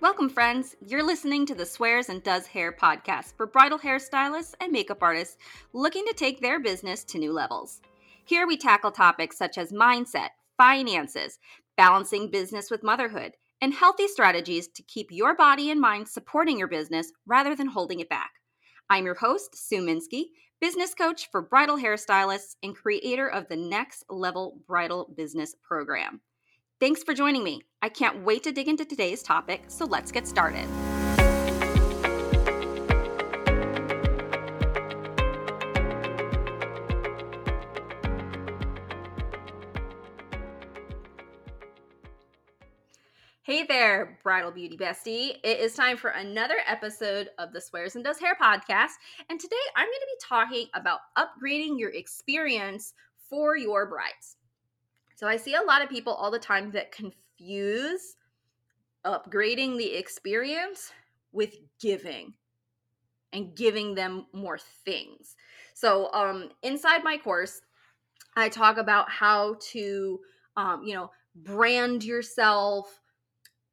Welcome, friends. You're listening to the Swears and Does Hair podcast for bridal hairstylists and makeup artists looking to take their business to new levels. Here we tackle topics such as mindset, finances, balancing business with motherhood, and healthy strategies to keep your body and mind supporting your business rather than holding it back. I'm your host, Sue Minsky, business coach for bridal hairstylists and creator of the Next Level Bridal Business Program. Thanks for joining me. I can't wait to dig into today's topic, so let's get started. Hey there, Bridal Beauty Bestie. It is time for another episode of the Swears and Does Hair podcast. And today I'm going to be talking about upgrading your experience for your brides. So I see a lot of people all the time that confuse upgrading the experience with giving and giving them more things. So um inside my course I talk about how to um you know brand yourself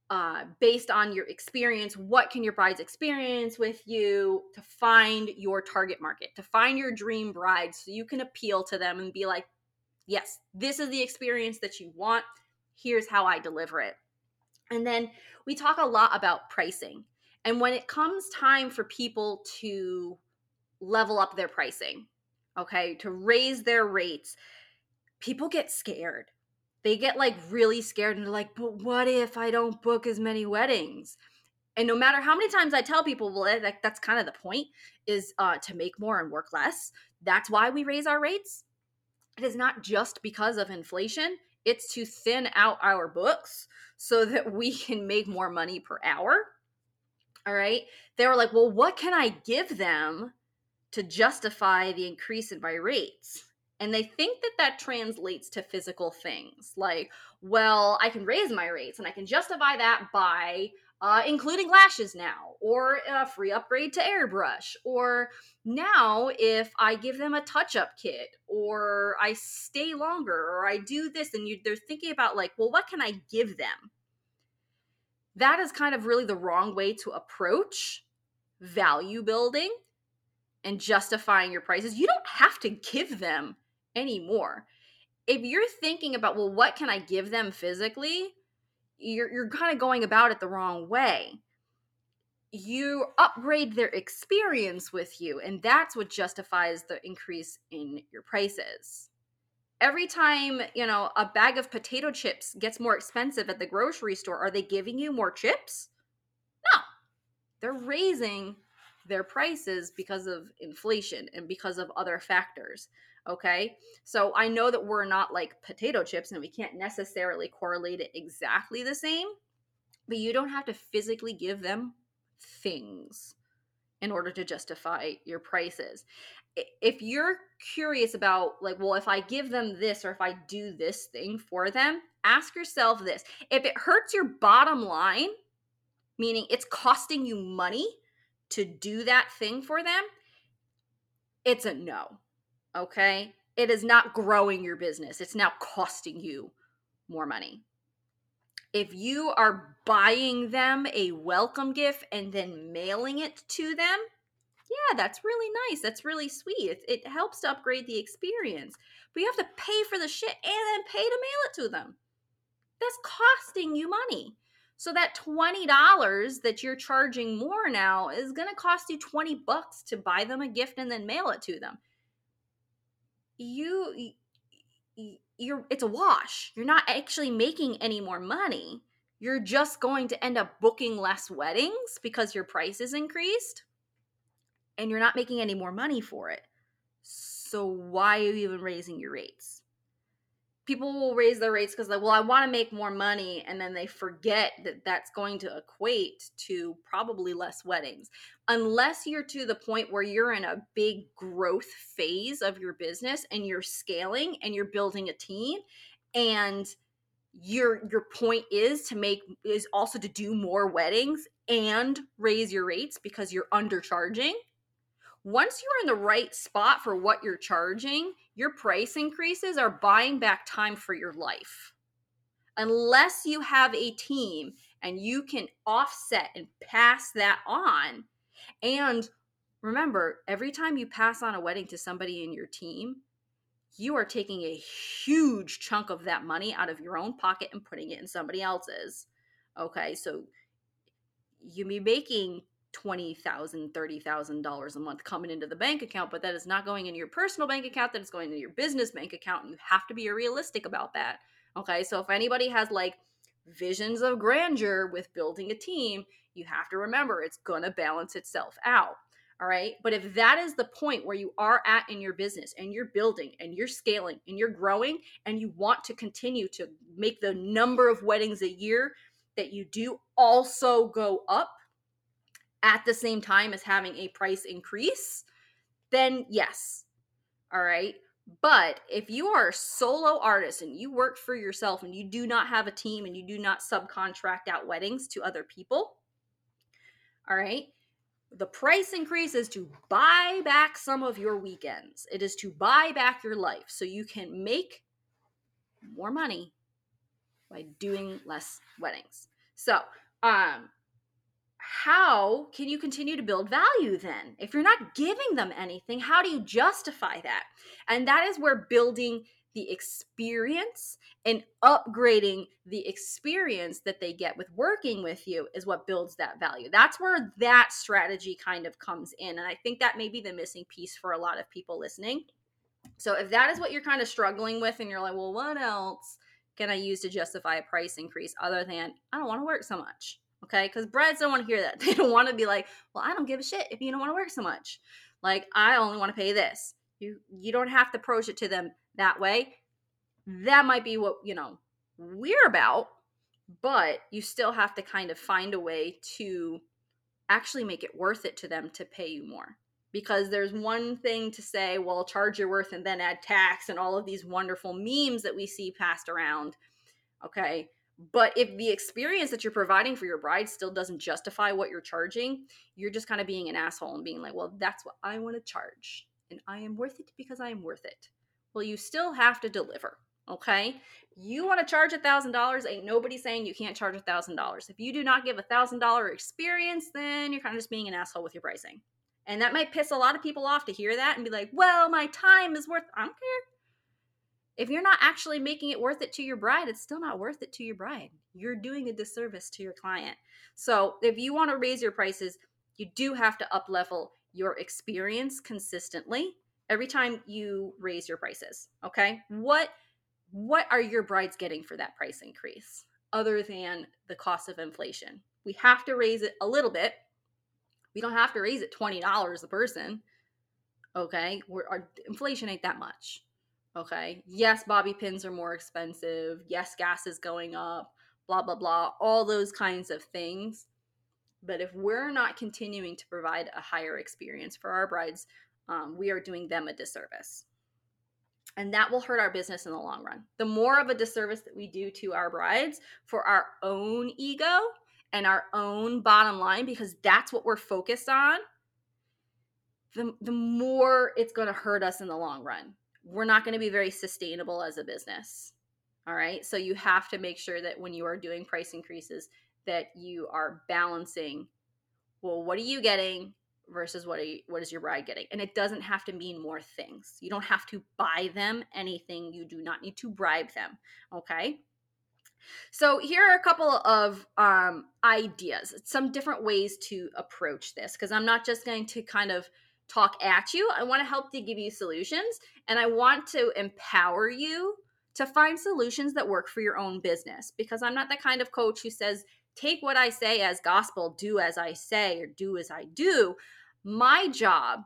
uh, based on your experience, what can your brides experience with you to find your target market, to find your dream bride so you can appeal to them and be like, yes, this is the experience that you want. Here's how I deliver it. And then we talk a lot about pricing. And when it comes time for people to level up their pricing, okay, to raise their rates, people get scared. They get like really scared and they're like, but what if I don't book as many weddings? And no matter how many times I tell people, well, that, that's kind of the point is uh, to make more and work less. That's why we raise our rates it is not just because of inflation, it's to thin out our books so that we can make more money per hour. All right. They were like, well, what can I give them to justify the increase in my rates? And they think that that translates to physical things like, well, I can raise my rates and I can justify that by uh, including lashes now, or a free upgrade to airbrush, or now if I give them a touch up kit, or I stay longer, or I do this, and you, they're thinking about like, well, what can I give them? That is kind of really the wrong way to approach value building and justifying your prices. You don't have to give them anymore. If you're thinking about, well, what can I give them physically? You're you're kind of going about it the wrong way. You upgrade their experience with you and that's what justifies the increase in your prices. Every time you know a bag of potato chips gets more expensive at the grocery store are they giving you more chips? No. They're raising their prices because of inflation and because of other factors Okay. So I know that we're not like potato chips and we can't necessarily correlate it exactly the same, but you don't have to physically give them things in order to justify your prices. If you're curious about, like, well, if I give them this or if I do this thing for them, ask yourself this if it hurts your bottom line, meaning it's costing you money to do that thing for them, it's a no Okay. It is not growing your business, it's now costing you more money. If you are buying them a welcome gift and then mailing it to them, yeah, that's really nice. That's really sweet. It, it helps to upgrade the experience. But you have to pay for the shit and then pay to mail it to them. That's costing you money. So that $20 that you're charging more now is going to cost you 20 bucks to buy them a gift and then mail it to them you you're it's a wash. You're not actually making any more money. You're just going to end up booking less weddings because your price is increased and you're not making any more money for it. So why are you even raising your rates? People will raise their rates because like well i want to make more money and then they forget that that's going to equate to probably less weddings. Unless you're to the point where you're in a big growth phase of your business and you're scaling and you're building a team and your your point is to make is also to do more weddings and raise your rates because you're undercharging once you're in the right spot for what you're charging, your price increases are buying back time for your life. Unless you have a team and you can offset and pass that on. And remember, every time you pass on a wedding to somebody in your team, you are taking a huge chunk of that money out of your own pocket and putting it in somebody else's. Okay, so you be making $20,000, $30,000 a month coming into the bank account, but that is not going into your personal bank account, that is going into your business bank account. And you have to be realistic about that. Okay, so if anybody has like visions of grandeur with building a team, you have to remember it's going to balance itself out. All right. But if that is the point where you are at in your business and you're building and you're scaling and you're growing and you want to continue to make the number of weddings a year that you do also go up at the same time as having a price increase, then yes. All right. But if you are a solo artist and you work for yourself and you do not have a team and you do not subcontract out weddings to other people, all right, the price increase is to buy back some of your weekends. It is to buy back your life so you can make more money by doing less weddings. So, um, how can you continue to build value then? If you're not giving them anything, how do you justify that? And that is where building the experience and upgrading the experience that they get with working with you is what builds that value. That's where that strategy kind of comes in. And I think that may be the missing piece for a lot of people listening. So if that is what you're kind of struggling with and you're like, well, what else can I use to justify a price increase other than I don't want to work so much? Okay. Because brides don't want to hear that. They don't want to be like, well, I don't give a shit if you don't want to work so much. Like, I only want to pay this. You you don't have to approach it to them that way. That might be what, you know, we're about, but you still have to kind of find a way to actually make it worth it to them to pay you more. Because there's one thing to say, well, charge your worth and then add tax and all of these wonderful memes that we see passed around. Okay. But if the experience that you're providing for your bride still doesn't justify what you're charging, you're just kind of being an asshole and being like, well, that's what I want to charge. And I am worth it because I am worth it. Well, you still have to deliver. Okay. You want to charge a thousand dollars. Ain't nobody saying you can't charge a thousand dollars. If you do not give a thousand dollar experience, then you're kind of just being an asshole with your pricing. And that might piss a lot of people off to hear that and be like, well, my time is worth, I don't care if you're not actually making it worth it to your bride, it's still not worth it to your bride. You're doing a disservice to your client. So, if you want to raise your prices, you do have to up level your experience consistently every time you raise your prices, okay? What what are your brides getting for that price increase other than the cost of inflation? We have to raise it a little bit. We don't have to raise it $20 a person. Okay? We're, our inflation ain't that much Okay. Yes, bobby pins are more expensive. Yes, gas is going up, blah, blah, blah, all those kinds of things. But if we're not continuing to provide a higher experience for our brides, um, we are doing them a disservice. And that will hurt our business in the long run. The more of a disservice that we do to our brides for our own ego and our own bottom line, because that's what we're focused on, the, the more it's going to hurt us in the long run we're not going to be very sustainable as a business. All right. So you have to make sure that when you are doing price increases, that you are balancing, well, what are you getting versus what you, what is your bride getting? And it doesn't have to mean more things. You don't have to buy them anything. You do not need to bribe them. Okay. So here are a couple of um, ideas, some different ways to approach this, because I'm not just going to kind of talk at you. I want to help to give you solutions and I want to empower you to find solutions that work for your own business because I'm not the kind of coach who says, take what I say as gospel, do as I say, or do as I do. My job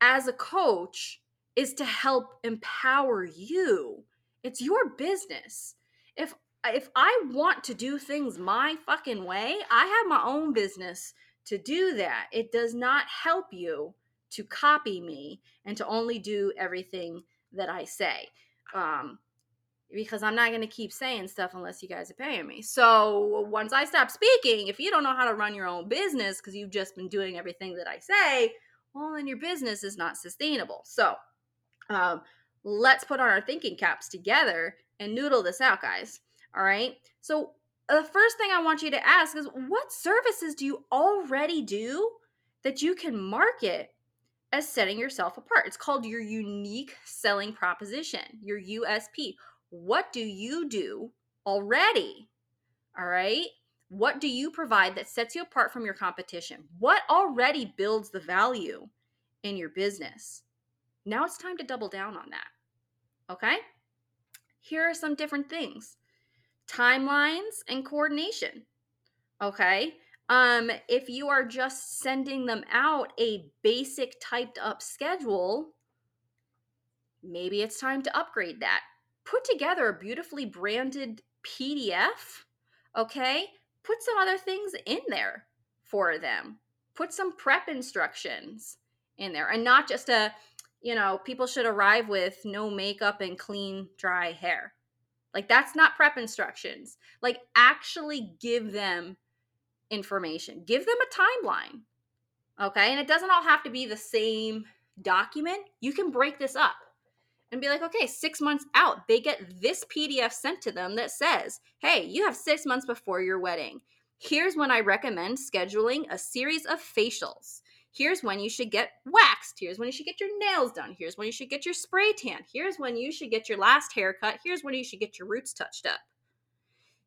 as a coach is to help empower you. It's your business. If if I want to do things my fucking way, I have my own business to do that. It does not help you to copy me and to only do everything that I say. Um, because I'm not going to keep saying stuff unless you guys are paying me. So once I stop speaking, if you don't know how to run your own business because you've just been doing everything that I say, well, then your business is not sustainable. So um, let's put on our thinking caps together and noodle this out, guys. All right. So the first thing I want you to ask is what services do you already do that you can market as setting yourself apart? It's called your unique selling proposition, your USP. What do you do already? All right. What do you provide that sets you apart from your competition? What already builds the value in your business? Now it's time to double down on that. Okay? Here are some different things timelines and coordination. Okay? Um, if you are just sending them out a basic typed up schedule, maybe it's time to upgrade that. Put together a beautifully branded PDF, okay? Put some other things in there for them. Put some prep instructions in there and not just a, you know, people should arrive with no makeup and clean, dry hair. Like that's not prep instructions. Like actually give them information. Give them a timeline. Okay? And it doesn't all have to be the same document. You can break this up and be like, okay, six months out, they get this PDF sent to them that says, hey, you have six months before your wedding. Here's when I recommend scheduling a series of facials. Here's when you should get waxed. Here's when you should get your nails done. Here's when you should get your spray tan. Here's when you should get your last haircut. Here's when you should get your roots touched up.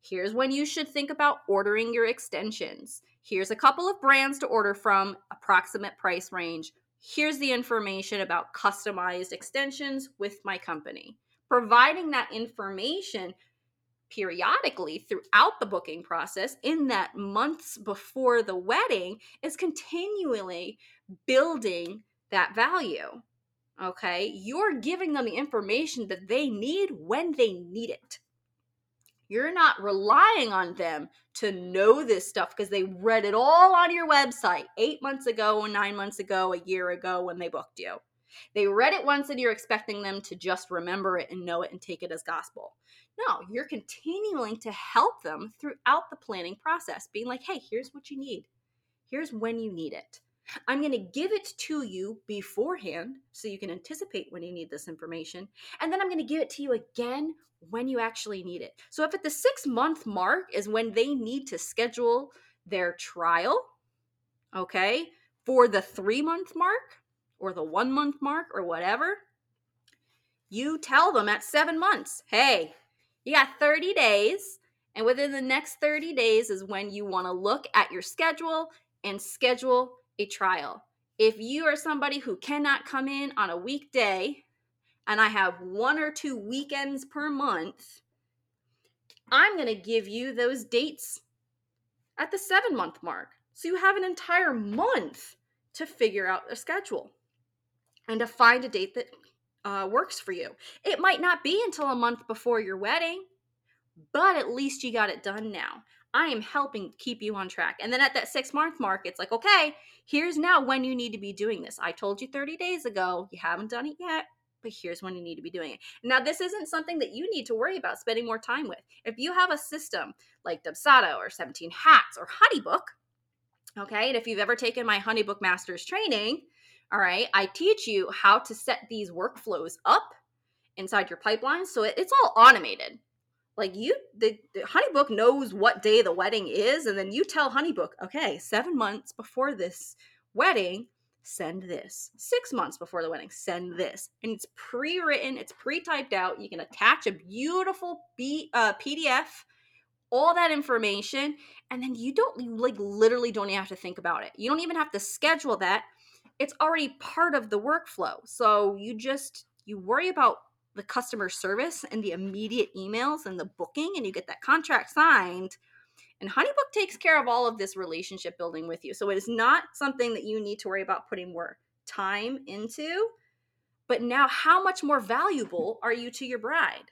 Here's when you should think about ordering your extensions. Here's a couple of brands to order from, approximate price range. Here's the information about customized extensions with my company. Providing that information periodically throughout the booking process in that months before the wedding is continually building that value. Okay, you're giving them the information that they need when they need it. You're not relying on them to know this stuff because they read it all on your website eight months ago, nine months ago, a year ago when they booked you. They read it once and you're expecting them to just remember it and know it and take it as gospel. No, you're continuing to help them throughout the planning process, being like, hey, here's what you need. Here's when you need it. I'm going to give it to you beforehand so you can anticipate when you need this information. And then I'm going to give it to you again when you actually need it. So if at the six month mark is when they need to schedule their trial, okay, for the three month mark or the one month mark or whatever, you tell them at seven months, hey, you got 30 days. And within the next 30 days is when you want to look at your schedule and schedule a trial. If you are somebody who cannot come in on a weekday and I have one or two weekends per month, I'm going to give you those dates at the seven month mark. So you have an entire month to figure out a schedule and to find a date that uh, works for you. It might not be until a month before your wedding, but at least you got it done now. I am helping keep you on track. And then at that six month mark, it's like, okay, here's now when you need to be doing this. I told you 30 days ago, you haven't done it yet, but here's when you need to be doing it. Now, this isn't something that you need to worry about spending more time with. If you have a system like Dubsado or 17 Hats or Honeybook, okay, and if you've ever taken my Honeybook Masters training, all right, I teach you how to set these workflows up inside your pipeline so it, it's all automated. Like you, the, the Honeybook knows what day the wedding is, and then you tell Honeybook, okay, seven months before this wedding, send this. Six months before the wedding, send this. And it's pre written, it's pre typed out. You can attach a beautiful B, uh, PDF, all that information, and then you don't, you like literally don't have to think about it. You don't even have to schedule that it's already part of the workflow. So you just you worry about the customer service and the immediate emails and the booking and you get that contract signed and honeybook takes care of all of this relationship building with you so it is not something that you need to worry about putting more time into but now how much more valuable are you to your bride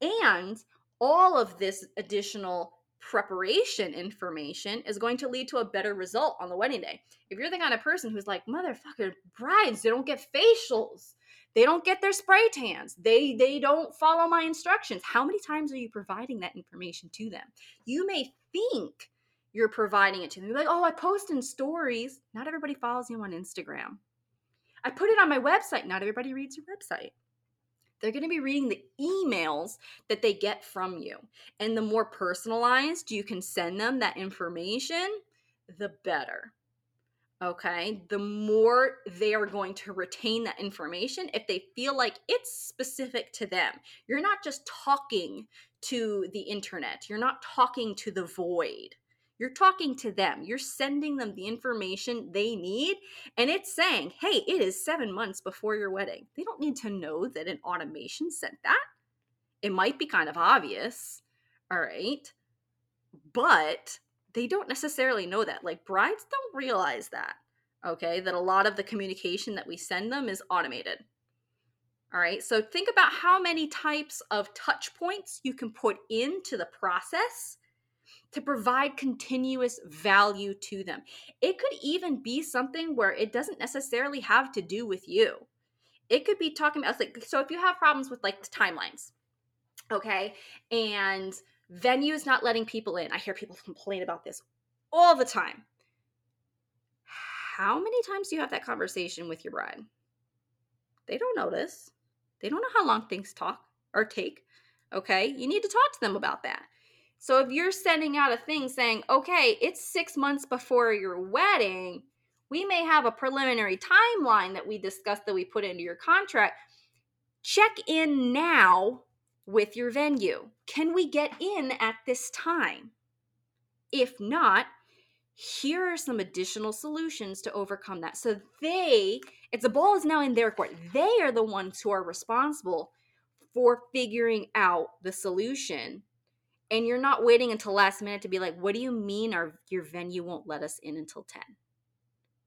and all of this additional preparation information is going to lead to a better result on the wedding day. If you're the kind of person who's like, motherfucker, brides, they don't get facials. They don't get their spray tans. They they don't follow my instructions. How many times are you providing that information to them? You may think you're providing it to them. You're like, oh, I post in stories. Not everybody follows you on Instagram. I put it on my website. Not everybody reads your website. they're going to be reading the emails that they get from you. And the more personalized you can send them that information, the better. Okay, the more they are going to retain that information if they feel like it's specific to them. You're not just talking to the internet, you're not talking to the void. You're talking to them. You're sending them the information they need. And it's saying, hey, it is seven months before your wedding. They don't need to know that an automation sent that. It might be kind of obvious. All right. But they don't necessarily know that. Like brides don't realize that. Okay. That a lot of the communication that we send them is automated. All right. So think about how many types of touch points you can put into the process to provide continuous value to them. It could even be something where it doesn't necessarily have to do with you. It could be talking about like so if you have problems with like timelines, okay, and venues not letting people in. I hear people complain about this all the time. How many times do you have that conversation with your bride? They don't notice. They don't know how long things talk or take. Okay? You need to talk to them about that. So if you're sending out a thing saying, okay, it's six months before your wedding, we may have a preliminary timeline that we discussed that we put into your contract. Check in now with your venue. Can we get in at this time? If not, here are some additional solutions to overcome that. So they, it's the ball is now in their court. They are the ones who are responsible for figuring out the solution and you're not waiting until last minute to be like what do you mean our your venue won't let us in until 10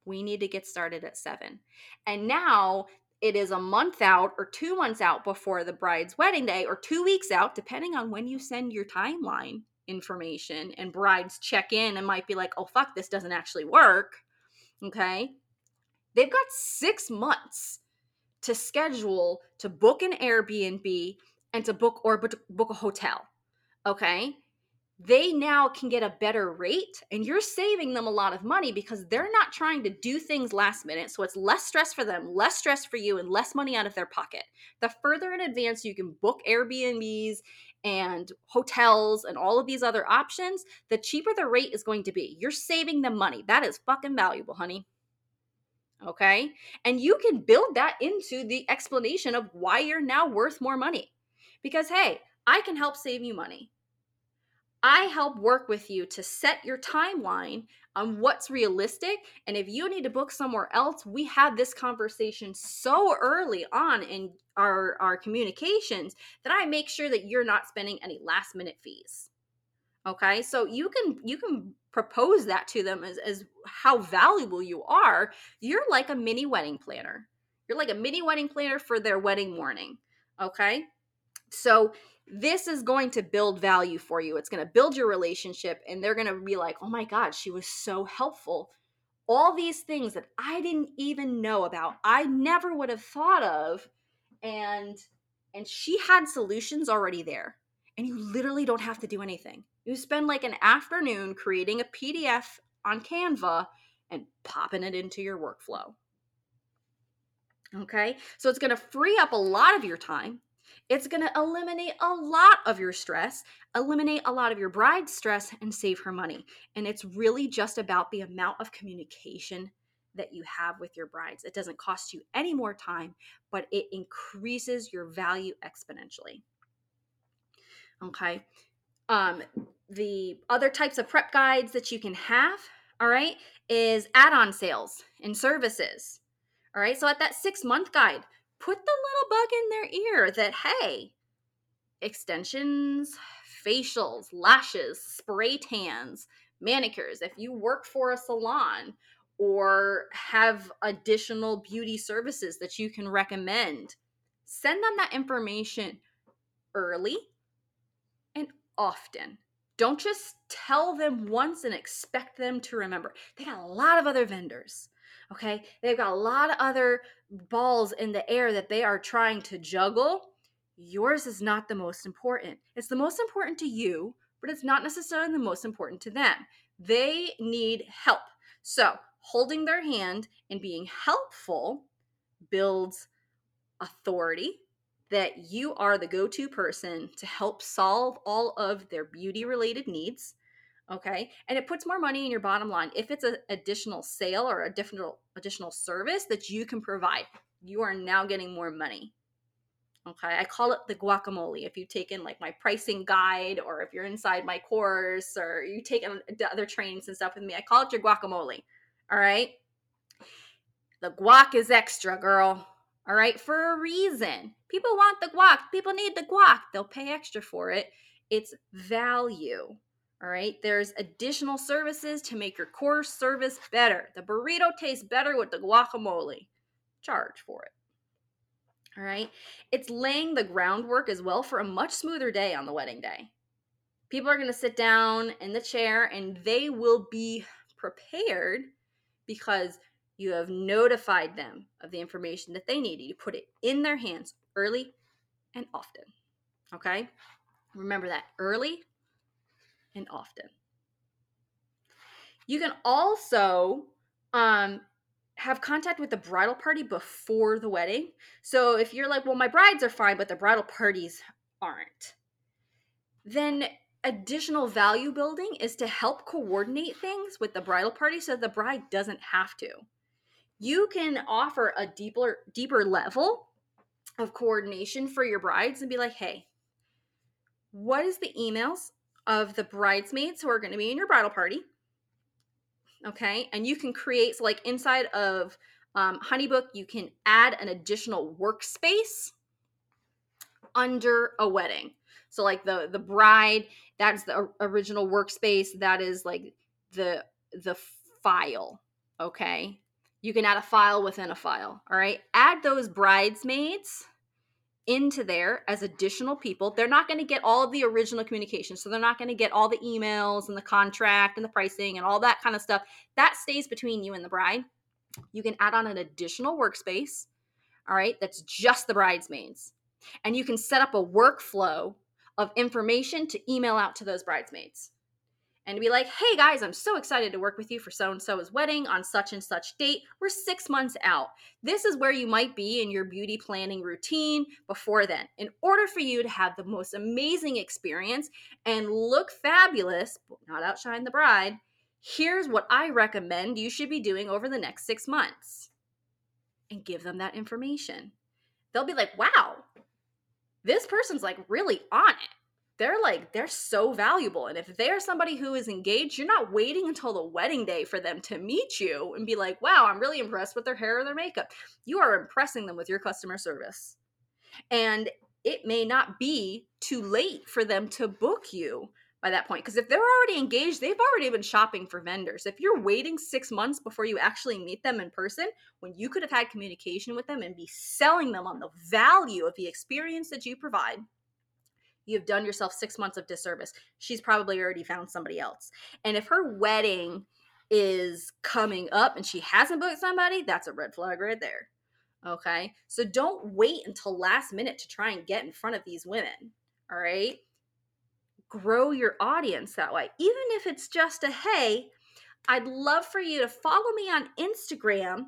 we need to get started at 7 and now it is a month out or 2 months out before the bride's wedding day or 2 weeks out depending on when you send your timeline information and brides check in and might be like oh fuck this doesn't actually work. Okay? They've got 6 months to schedule to book an Airbnb and to book or book a hotel. Okay, they now can get a better rate and you're saving them a lot of money because they're not trying to do things last minute. So it's less stress for them, less stress for you, and less money out of their pocket. The further in advance you can book Airbnbs and hotels and all of these other options, the cheaper the rate is going to be. You're saving them money. That is fucking valuable, honey. Okay. And you can build that into the explanation of why you're now worth more money. Because, hey, I can help save you money. I help work with you to set your timeline on what's realistic. And if you need to book somewhere else, we have this conversation so early on in our, our communications that I make sure that you're not spending any last minute fees. Okay. So you can you can propose that to them as, as how valuable you are. You're like a mini wedding planner. You're like a mini wedding planner for their wedding morning. Okay. So this is going to build value for you. It's going to build your relationship, and they're going to be like, oh my God, she was so helpful. All these things that I didn't even know about, I never would have thought of. And and she had solutions already there. And you literally don't have to do anything. You spend like an afternoon creating a PDF on Canva and popping it into your workflow. Okay, so it's going to free up a lot of your time. It's going to eliminate a lot of your stress, eliminate a lot of your bride's stress, and save her money. And it's really just about the amount of communication that you have with your brides. It doesn't cost you any more time, but it increases your value exponentially. Okay. Um, the other types of prep guides that you can have, all right, is add on sales and services. All right. So at that six month guide, put the little bug in their ear that, hey, extensions, facials, lashes, spray tans, manicures, if you work for a salon or have additional beauty services that you can recommend, send them that information early and often. Don't just tell them once and expect them to remember. They got a lot of other vendors. Okay. They've got a lot of other balls in the air that they are trying to juggle. Yours is not the most important. It's the most important to you, but it's not necessarily the most important to them. They need help. So, holding their hand and being helpful builds authority, that you are the go to person to help solve all of their beauty related needs. Okay. And it puts more money in your bottom line. If it's an additional sale or a different additional service that you can provide, you are now getting more money. Okay. I call it the guacamole. If you've taken like my pricing guide or if you're inside my course or you take other trainings and stuff with me, I call it your guacamole. All right. The guac is extra, girl. All right. For a reason. People want the guac. People need the guac. They'll pay extra for it. It's value. All right. There's additional services to make your core service better. The burrito tastes better with the guacamole. Charge for it. All right. It's laying the groundwork as well for a much smoother day on the wedding day. People are going to sit down in the chair and they will be prepared because you have notified them of the information that they need. You put it in their hands early and often. Okay? Remember that early and often. You can also um, have contact with the bridal party before the wedding. So if you're like, well, my brides are fine, but the bridal parties aren't, then additional value building is to help coordinate things with the bridal party so the bride doesn't have to. You can offer a deeper deeper level of coordination for your brides and be like, "Hey, what is the emails of the bridesmaids who are going to be in your bridal party. Okay. And you can create, so like inside of um, Honeybook, you can add an additional workspace under a wedding. So like the the bride, that's the original workspace. That is like the the file. Okay. You can add a file within a file. All right. Add those bridesmaids into there as additional people. They're not going to get all of the original communication. So they're not going to get all the emails and the contract and the pricing and all that kind of stuff. That stays between you and the bride. You can add on an additional workspace, all right, that's just the bridesmaids. And you can set up a workflow of information to email out to those bridesmaids and be like, hey guys, I'm so excited to work with you for so and so's wedding on such and such date. We're six months out. This is where you might be in your beauty planning routine before then. In order for you to have the most amazing experience and look fabulous, but not outshine the bride, here's what I recommend you should be doing over the next six months. And give them that information. They'll be like, wow, this person's like really on it they're like they're so valuable and if they're somebody who is engaged you're not waiting until the wedding day for them to meet you and be like wow i'm really impressed with their hair or their makeup. You are impressing them with your customer service and it may not be too late for them to book you by that point because if they're already engaged they've already been shopping for vendors. If you're waiting six months before you actually meet them in person when you could have had communication with them and be selling them on the value of the experience that you provide you've done yourself six months of disservice. She's probably already found somebody else. And if her wedding is coming up and she hasn't booked somebody, that's a red flag right there. Okay. So don't wait until last minute to try and get in front of these women. All right. Grow your audience that way. Even if it's just a hey, I'd love for you to follow me on Instagram.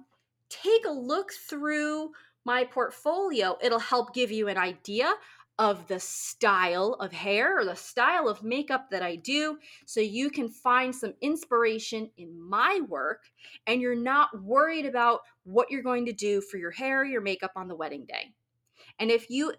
Take a look through my portfolio. It'll help give you an idea of the style of hair or the style of makeup that I do so you can find some inspiration in my work and you're not worried about what you're going to do for your hair, your makeup on the wedding day. And if you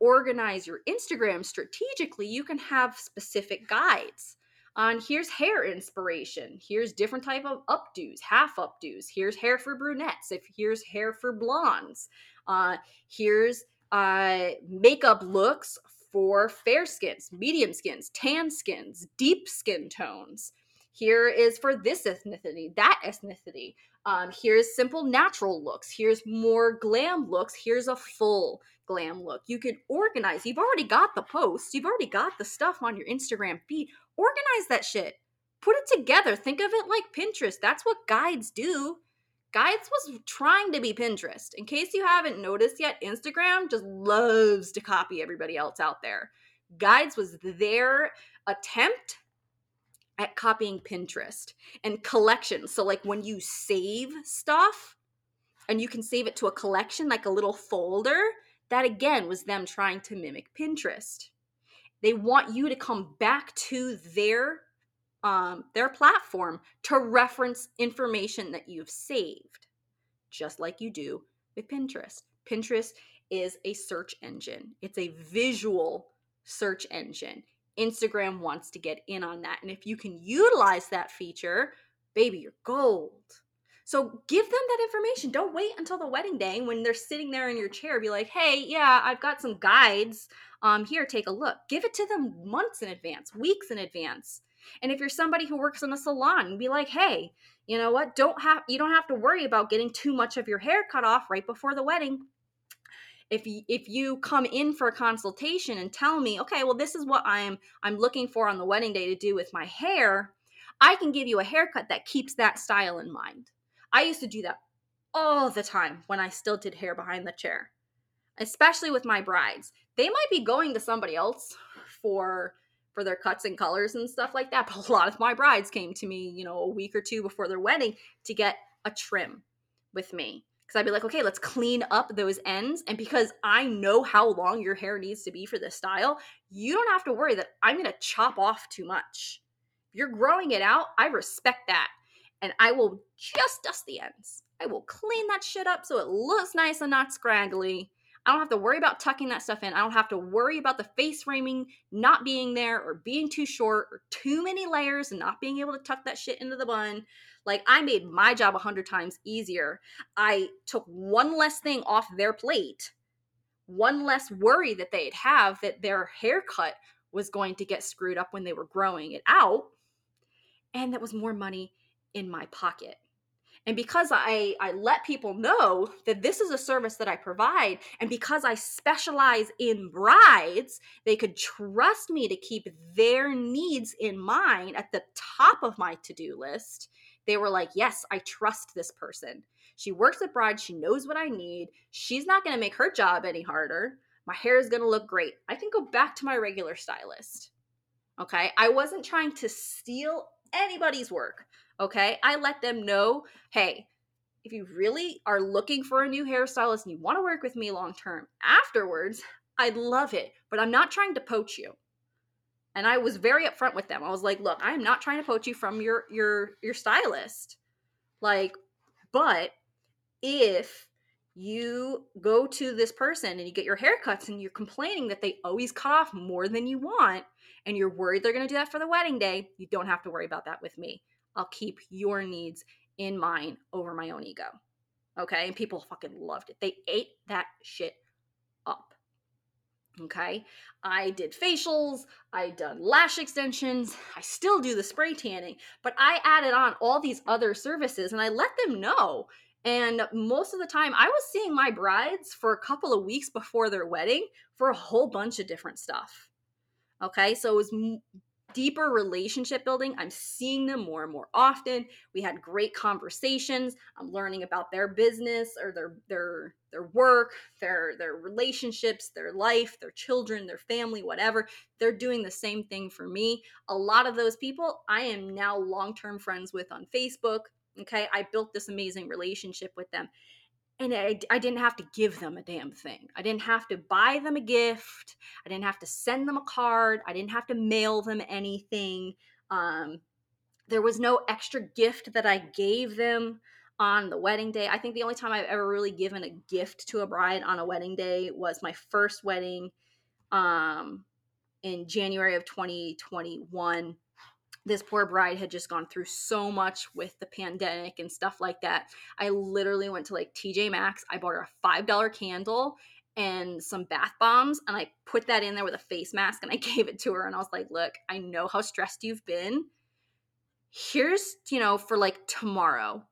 organize your Instagram strategically, you can have specific guides on here's hair inspiration, here's different type of updos, half updos, here's hair for brunettes, if here's hair for blondes, uh, here's uh, makeup looks for fair skins, medium skins, tan skins, deep skin tones. Here is for this ethnicity, that ethnicity. Um, here's simple natural looks. Here's more glam looks. Here's a full glam look. You can organize. You've already got the posts. You've already got the stuff on your Instagram feed. Organize that shit. Put it together. Think of it like Pinterest. That's what guides do. Guides was trying to be Pinterest. In case you haven't noticed yet, Instagram just loves to copy everybody else out there. Guides was their attempt at copying Pinterest and collections. So, like when you save stuff and you can save it to a collection, like a little folder, that again was them trying to mimic Pinterest. They want you to come back to their um, their platform to reference information that you've saved, just like you do with Pinterest. Pinterest is a search engine, it's a visual search engine. Instagram wants to get in on that. And if you can utilize that feature, baby, you're gold. So give them that information. Don't wait until the wedding day when they're sitting there in your chair. Be like, hey, yeah, I've got some guides. Um, here, take a look. Give it to them months in advance, weeks in advance. And if you're somebody who works in a salon, be like, hey, you know what? Don't have you don't have to worry about getting too much of your hair cut off right before the wedding. If you, if you come in for a consultation and tell me, okay, well, this is what I'm I'm looking for on the wedding day to do with my hair, I can give you a haircut that keeps that style in mind. I used to do that all the time when I still did hair behind the chair, especially with my brides. They might be going to somebody else for for their cuts and colors and stuff like that, but a lot of my brides came to me, you know, a week or two before their wedding to get a trim with me. Cuz I'd be like, "Okay, let's clean up those ends." And because I know how long your hair needs to be for this style, you don't have to worry that I'm going to chop off too much. If you're growing it out, I respect that and I will just dust the ends. I will clean that shit up so it looks nice and not scraggly. I don't have to worry about tucking that stuff in. I don't have to worry about the face framing not being there or being too short or too many layers and not being able to tuck that shit into the bun. Like I made my job a hundred times easier. I took one less thing off their plate, one less worry that they'd have that their haircut was going to get screwed up when they were growing it out. And that was more money in my pocket. And because I, I let people know that this is a service that I provide, and because I specialize in brides, they could trust me to keep their needs in mind at the top of my to do list. They were like, Yes, I trust this person. She works at brides. She knows what I need. She's not going to make her job any harder. My hair is going to look great. I can go back to my regular stylist. Okay. I wasn't trying to steal anybody's work. Okay. I let them know hey, if you really are looking for a new hairstylist and you want to work with me long term afterwards, I'd love it. But I'm not trying to poach you. And I was very upfront with them. I was like, look, I am not trying to poach you from your your your stylist. Like, but if you go to this person and you get your haircuts and you're complaining that they always cut off more than you want and you're worried they're going to do that for the wedding day, you don't have to worry about that with me. I'll keep your needs in mind over my own ego. Okay? And people fucking loved it. They ate that shit up. Okay? I did facials, I done lash extensions, I still do the spray tanning, but I added on all these other services and I let them know. And most of the time, I was seeing my brides for a couple of weeks before their wedding for a whole bunch of different stuff. Okay, so it was deeper relationship building. I'm seeing them more and more often. We had great conversations. I'm learning about their business or their their their work, their their relationships, their life, their children, their family, whatever. They're doing the same thing for me. A lot of those people I am now long-term friends with on Facebook. Okay? I built this amazing relationship with them and I, I didn't have to give them a damn thing. I didn't have to buy them a gift. I didn't have to send them a card. I didn't have to mail them anything. Um, there was no extra gift that I gave them on the wedding day. I think the only time I've ever really given a gift to a bride on a wedding day was my first wedding um, in January of 2021 this poor bride had just gone through so much with the pandemic and stuff like that. I literally went to like TJ Maxx. I bought her a $5 candle and some bath bombs and I put that in there with a face mask and I gave it to her and I was like, "Look, I know how stressed you've been. Here's, you know, for like tomorrow.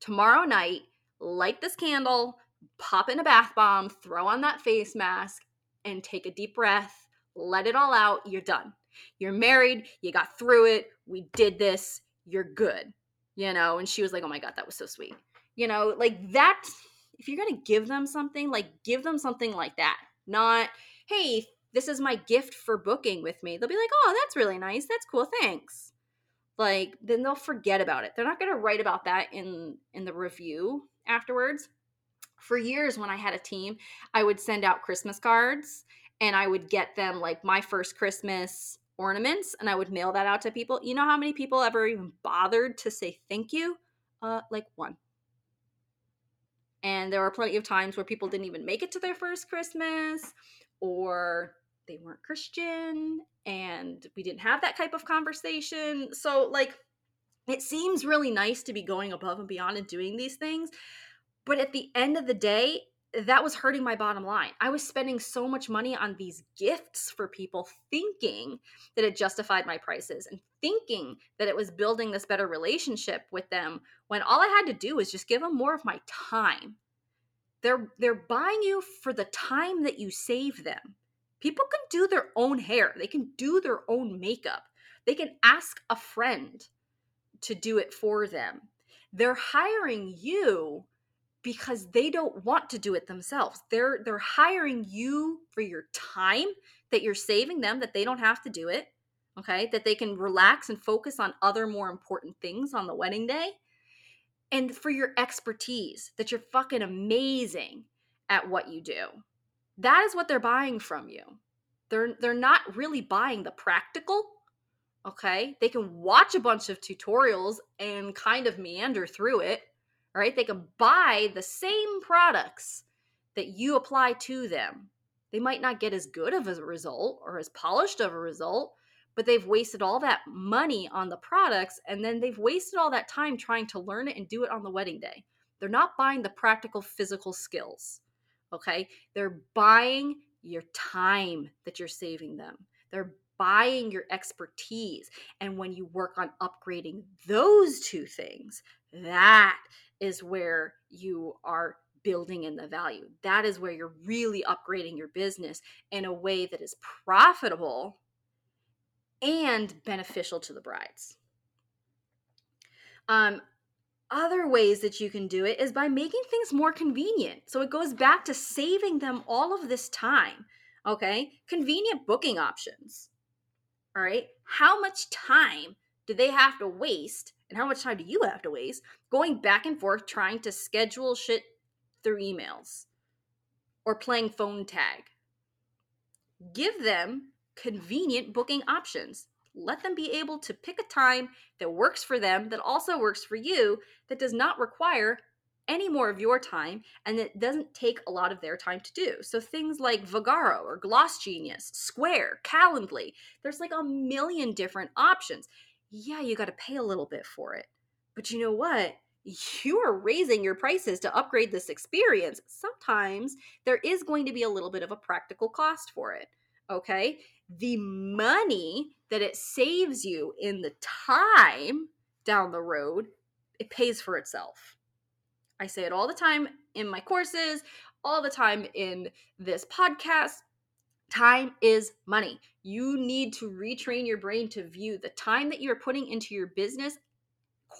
Tomorrow night, light this candle, pop in a bath bomb, throw on that face mask and take a deep breath, let it all out. You're done." You're married, you got through it, we did this, you're good. You know, and she was like, "Oh my god, that was so sweet." You know, like that if you're going to give them something, like give them something like that. Not, "Hey, this is my gift for booking with me." They'll be like, "Oh, that's really nice. That's cool. Thanks." Like then they'll forget about it. They're not going to write about that in in the review afterwards. For years, when I had a team, I would send out Christmas cards and I would get them like my first Christmas ornaments and I would mail that out to people. You know how many people ever even bothered to say thank you? Uh, like one. And there were plenty of times where people didn't even make it to their first Christmas or they weren't Christian and we didn't have that type of conversation. So, like, it seems really nice to be going above and beyond and doing these things. But at the end of the day, that was hurting my bottom line. I was spending so much money on these gifts for people, thinking that it justified my prices and thinking that it was building this better relationship with them when all I had to do was just give them more of my time. They're they're buying you for the time that you save them. People can do their own hair. They can do their own makeup. They can ask a friend to do it for them. They're hiring you because they don't want to do it themselves. They're they're hiring you for your time that you're saving them that they don't have to do it. Okay? That they can relax and focus on other more important things on the wedding day. And for your expertise, that you're fucking amazing at what you do. That is what they're buying from you. They're they're not really buying the practical okay they can watch a bunch of tutorials and kind of meander through it right? They can buy the same products that you apply to them. They might not get as good of a result or as polished of a result, but they've wasted all that money on the products and then they've wasted all that time trying to learn it and do it on the wedding day. They're not buying the practical physical skills. Okay? They're buying your time that you're saving them. They're buying your expertise. And when you work on upgrading those two things, that is where you are building in the value. That is where you're really upgrading your business in a way that is profitable and beneficial to the brides. Um, other ways that you can do it is by making things more convenient. So it goes back to saving them all of this time. Okay. Convenient booking options. All right. How much time do they have to waste and how much time do you have to waste going back and forth trying to schedule shit through emails or playing phone tag? Give them convenient booking options. Let them be able to pick a time that works for them, that also works for you, that does not require any more of your time and that doesn't take a lot of their time to do. So things like Vagaro or Gloss Genius, Square, Calendly, there's like a million different options yeah, you got to pay a little bit for it. But you know what? You are raising your prices to upgrade this experience. Sometimes there is going to be a little bit of a practical cost for it. Okay. The money that it saves you in the time down the road, it pays for itself. I say it all the time in my courses, all the time in this podcast. Time is money. You need to retrain your brain to view the time that you're putting into your business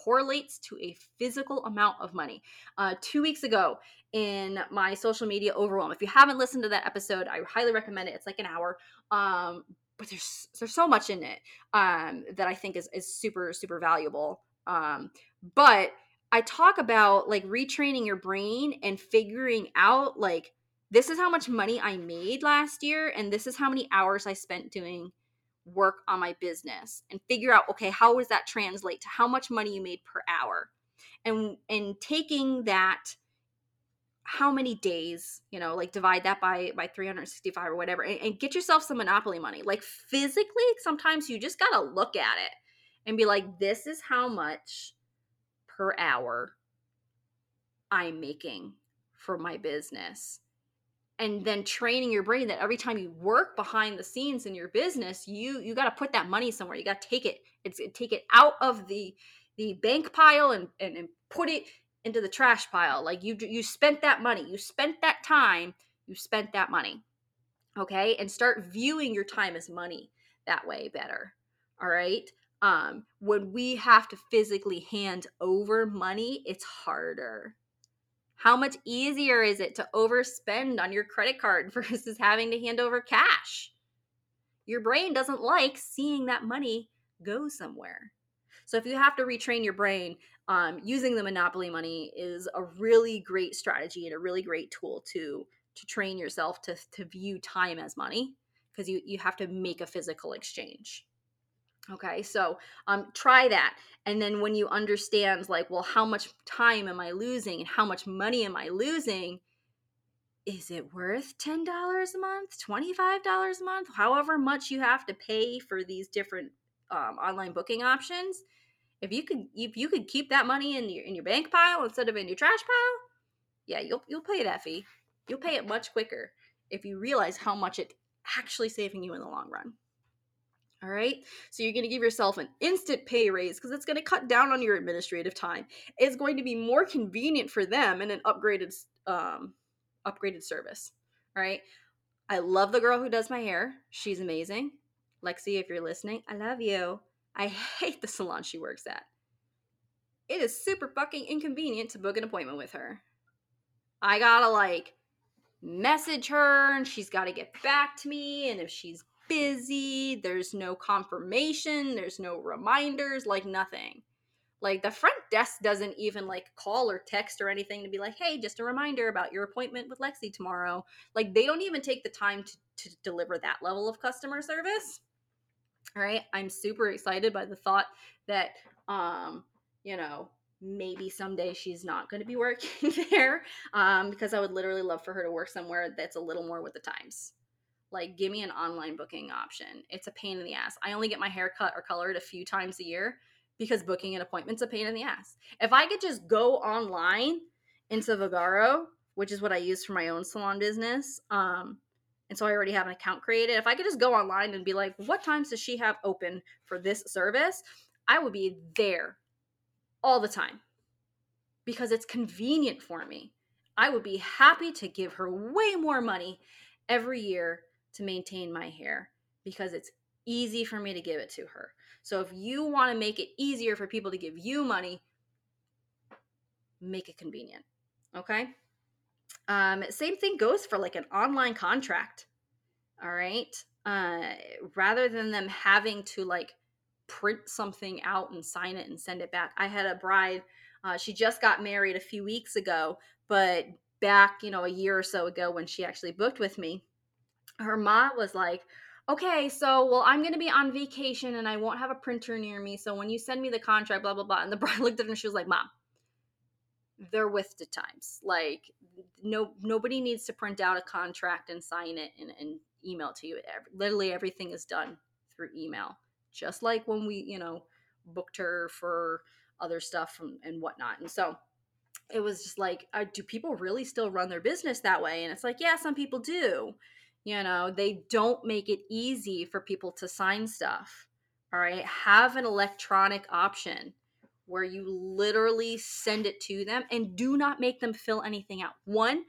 correlates to a physical amount of money. Uh, two weeks ago in my social media overwhelm, if you haven't listened to that episode, I highly recommend it. It's like an hour. Um, but there's there's so much in it um, that I think is is super super valuable. Um, but I talk about like retraining your brain and figuring out like this is how much money I made last year, and this is how many hours I spent doing work on my business and figure out okay how does that translate to how much money you made per hour? And and taking that how many days you know like divide that by by 365 or whatever and, and get yourself some monopoly money. Like physically sometimes you just gotta look at it and be like this is how much per hour i'm making for my business and then training your brain that every time you work behind the scenes in your business you you got to put that money somewhere. You got to take it it's take it out of the the bank pile and, and and put it into the trash pile. Like you you spent that money you spent that time you spent that money okay? And start viewing your time as money that way better all right? Um when we have to physically hand over money it's harder how much easier is it to overspend on your credit card versus having to hand over cash? Your brain doesn't like seeing that money go somewhere. So if you have to retrain your brain, um, using the monopoly money is a really great strategy and a really great tool to to train yourself to to view time as money because you you have to make a physical exchange okay so um try that and then when you understand like well how much time am i losing and how much money am i losing is it worth $10 a month $25 a month however much you have to pay for these different um, online booking options? If you could if you could keep that money in your in your bank pile instead of in your trash pile yeah you'll you'll pay that fee. You'll pay it much quicker if you realize how much it actually saving you in the long run all right. So you're going to give yourself an instant pay raise because it's going to cut down on your administrative time. It's going to be more convenient for them and an upgraded um upgraded service. All right. I love the girl who does my hair. She's amazing. Lexi, if you're listening, I love you. I hate the salon she works at. It is super fucking inconvenient to book an appointment with her. I gotta like message her and she's gotta get back to me. And if she's busy, there's no confirmation, there's no reminders, like nothing. Like the front desk doesn't even like call or text or anything to be like, hey, just a reminder about your appointment with Lexi tomorrow. Like they don't even take the time to, to deliver that level of customer service. All right. I'm super excited by the thought that, um, you know, maybe someday she's not going to be working there um, because I would literally love for her to work somewhere that's a little more with the times. Like, give me an online booking option. It's a pain in the ass. I only get my hair cut or colored a few times a year because booking an appointment's a pain in the ass. If I could just go online into Vagaro, which is what I use for my own salon business, um, and so I already have an account created. If I could just go online and be like, what times does she have open for this service? I would be there all the time because it's convenient for me. I would be happy to give her way more money every year to maintain my hair because it's easy for me to give it to her. So if you want to make it easier for people to give you money, make it convenient. Okay? Um, same thing goes for like an online contract. All right. Uh, rather than them having to like print something out and sign it and send it back. I had a bride, uh, she just got married a few weeks ago, but back, you know, a year or so ago when she actually booked with me, her mom was like, okay, so well, I'm gonna be on vacation and I won't have a printer near me. So when you send me the contract, blah blah blah. And the bride looked at her and she was like, Mom, they're with the times. Like no nobody needs to print out a contract and sign it and, and email to you. Literally everything is done through email. Just like when we, you know, booked her for other stuff from, and whatnot. And so it was just like, uh, do people really still run their business that way? And it's like, yeah, some people do. You know, they don't make it easy for people to sign stuff. All right. Have an electronic option where you literally send it to them and do not make them fill anything out. One,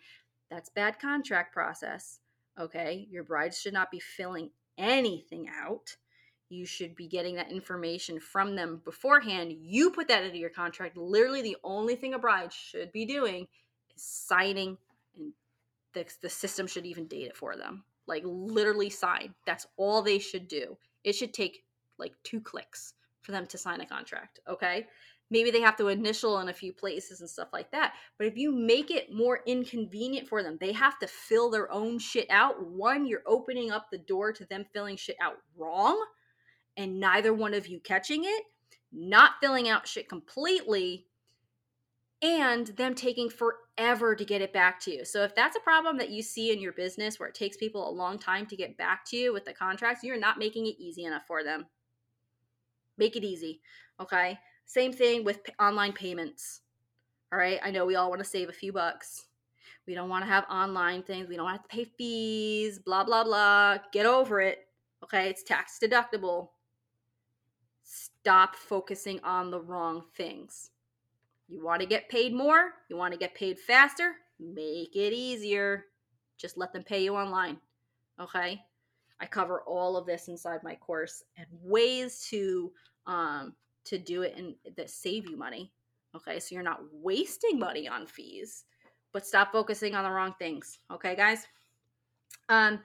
that's bad contract process. Okay. Your bride should not be filling anything out. You should be getting that information from them beforehand. You put that into your contract. Literally, the only thing a bride should be doing is signing, the, the system should even date it for them. Like, literally, sign. That's all they should do. It should take like two clicks for them to sign a contract. Okay maybe they have to initial in a few places and stuff like that. But if you make it more inconvenient for them, they have to fill their own shit out. One, you're opening up the door to them filling shit out wrong and neither one of you catching it, not filling out shit completely, and them taking forever to get it back to you. So if that's a problem that you see in your business where it takes people a long time to get back to you with the contracts, you're not making it easy enough for them. Make it easy, okay? Same thing with online payments. All right, I know we all want to save a few bucks. We don't want to have online things. We don't have to pay fees, blah, blah, blah. Get over it. Okay, it's tax deductible. Stop focusing on the wrong things. You want to get paid more? You want to get paid faster? Make it easier. Just let them pay you online. Okay? I cover all of this inside my course and ways to um, to do it and that save you money. Okay, so you're not wasting money on fees, but stop focusing on the wrong things. Okay, guys. Um,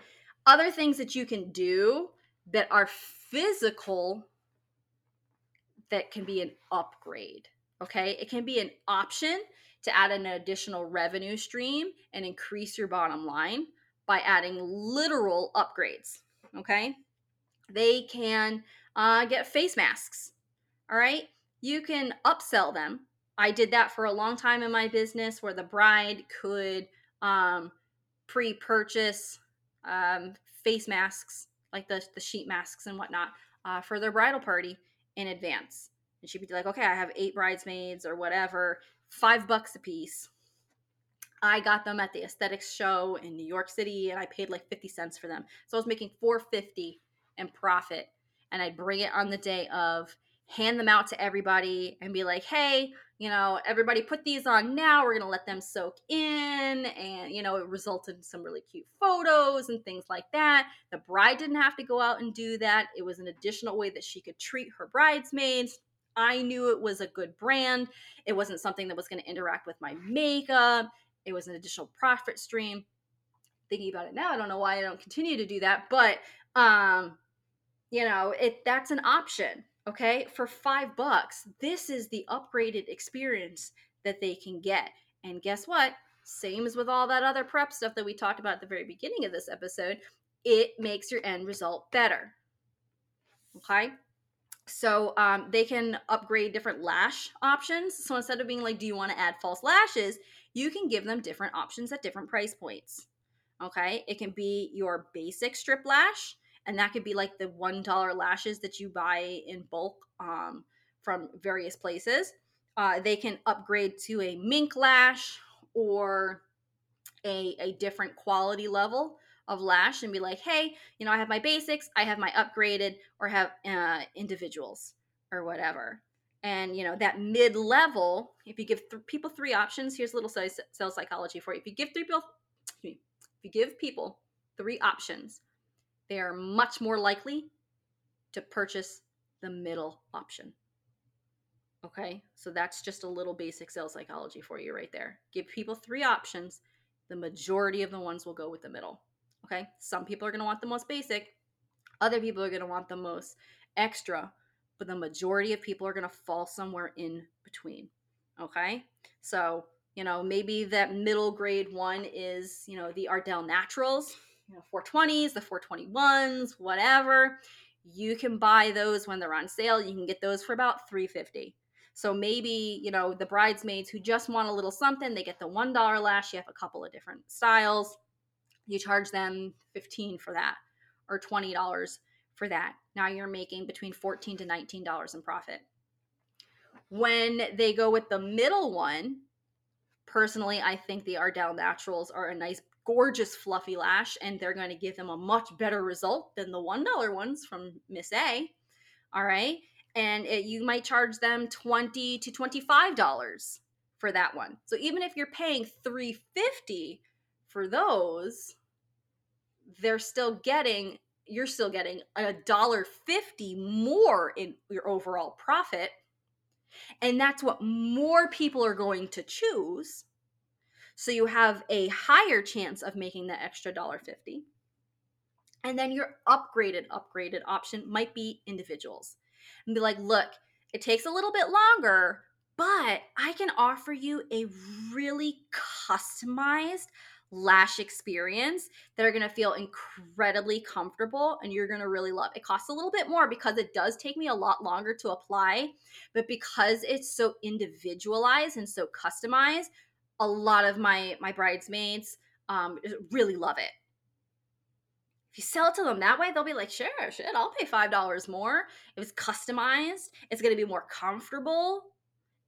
other things that you can do that are physical that can be an upgrade. Okay. It can be an option to add an additional revenue stream and increase your bottom line by adding literal upgrades. Okay. They can uh, get face masks. All right. You can upsell them. I did that for a long time in my business where the bride could um, pre purchase um, face masks, like the, the sheet masks and whatnot, uh, for their bridal party in advance. And she'd be like, okay, I have eight bridesmaids or whatever, five bucks a piece. I got them at the aesthetics show in New York City and I paid like 50 cents for them. So I was making 450 in profit and I'd bring it on the day of, hand them out to everybody and be like, "Hey, you know, everybody put these on now. We're going to let them soak in and you know, it resulted in some really cute photos and things like that. The bride didn't have to go out and do that. It was an additional way that she could treat her bridesmaids I knew it was a good brand. It wasn't something that was going to interact with my makeup. It was an additional profit stream. Thinking about it now, I don't know why I don't continue to do that, but um you know, it that's an option, okay? For 5 bucks, this is the upgraded experience that they can get. And guess what? Same as with all that other prep stuff that we talked about at the very beginning of this episode, it makes your end result better. Okay? So um, they can upgrade different lash options. So instead of being like, do you want to add false lashes? You can give them different options at different price points. Okay. It can be your basic strip lash, and that could be like the $1 lashes that you buy in bulk um, from various places. Uh, they can upgrade to a mink lash or a, a different quality level of lash and be like, hey, you know, I have my basics, I have my upgraded, or have uh, individuals or whatever. And you know that mid level, if you give th- people three options, here's a little sales psychology for you. If you give three people, if you give people three options, they are much more likely to purchase the middle option. Okay, so that's just a little basic sales psychology for you right there. Give people three options, the majority of the ones will go with the middle. Okay. Some people are going to want the most basic, other people are going to want the most extra, but the majority of people are going to fall somewhere in between. Okay. So, you know, maybe that middle grade one is, you know, the Ardell Naturals, you know, 420s, the 421s, whatever. You can buy those when they're on sale. You can get those for about 350. So maybe, you know, the bridesmaids who just want a little something, they get the $1 lash. You have a couple of different styles you charge them 15 for that or $20 for that. Now you're making between 14 to $19 in profit. When they go with the middle one, personally, I think the Ardell Naturals are a nice, gorgeous, fluffy lash, and they're going to give them a much better result than the $1 ones from Miss A. All right. And it, you might charge them 20 to $25 for that one. So even if you're paying 350 for those, they're still getting you're still getting a dollar 50 more in your overall profit. And that's what more people are going to choose. So you have a higher chance of making that extra dollar 50 and then your upgraded upgraded option might be individuals and be like look it takes a little bit longer but i can offer you a really customized lash experience that are going to feel incredibly comfortable and you're going to really love. It costs a little bit more because it does take me a lot longer to apply, but because it's so individualized and so customized, a lot of my my bridesmaids um, really love it. If you sell it to them that way, they'll be like, sure, shit, I'll pay $5 more. If it's customized, it's going to be more comfortable.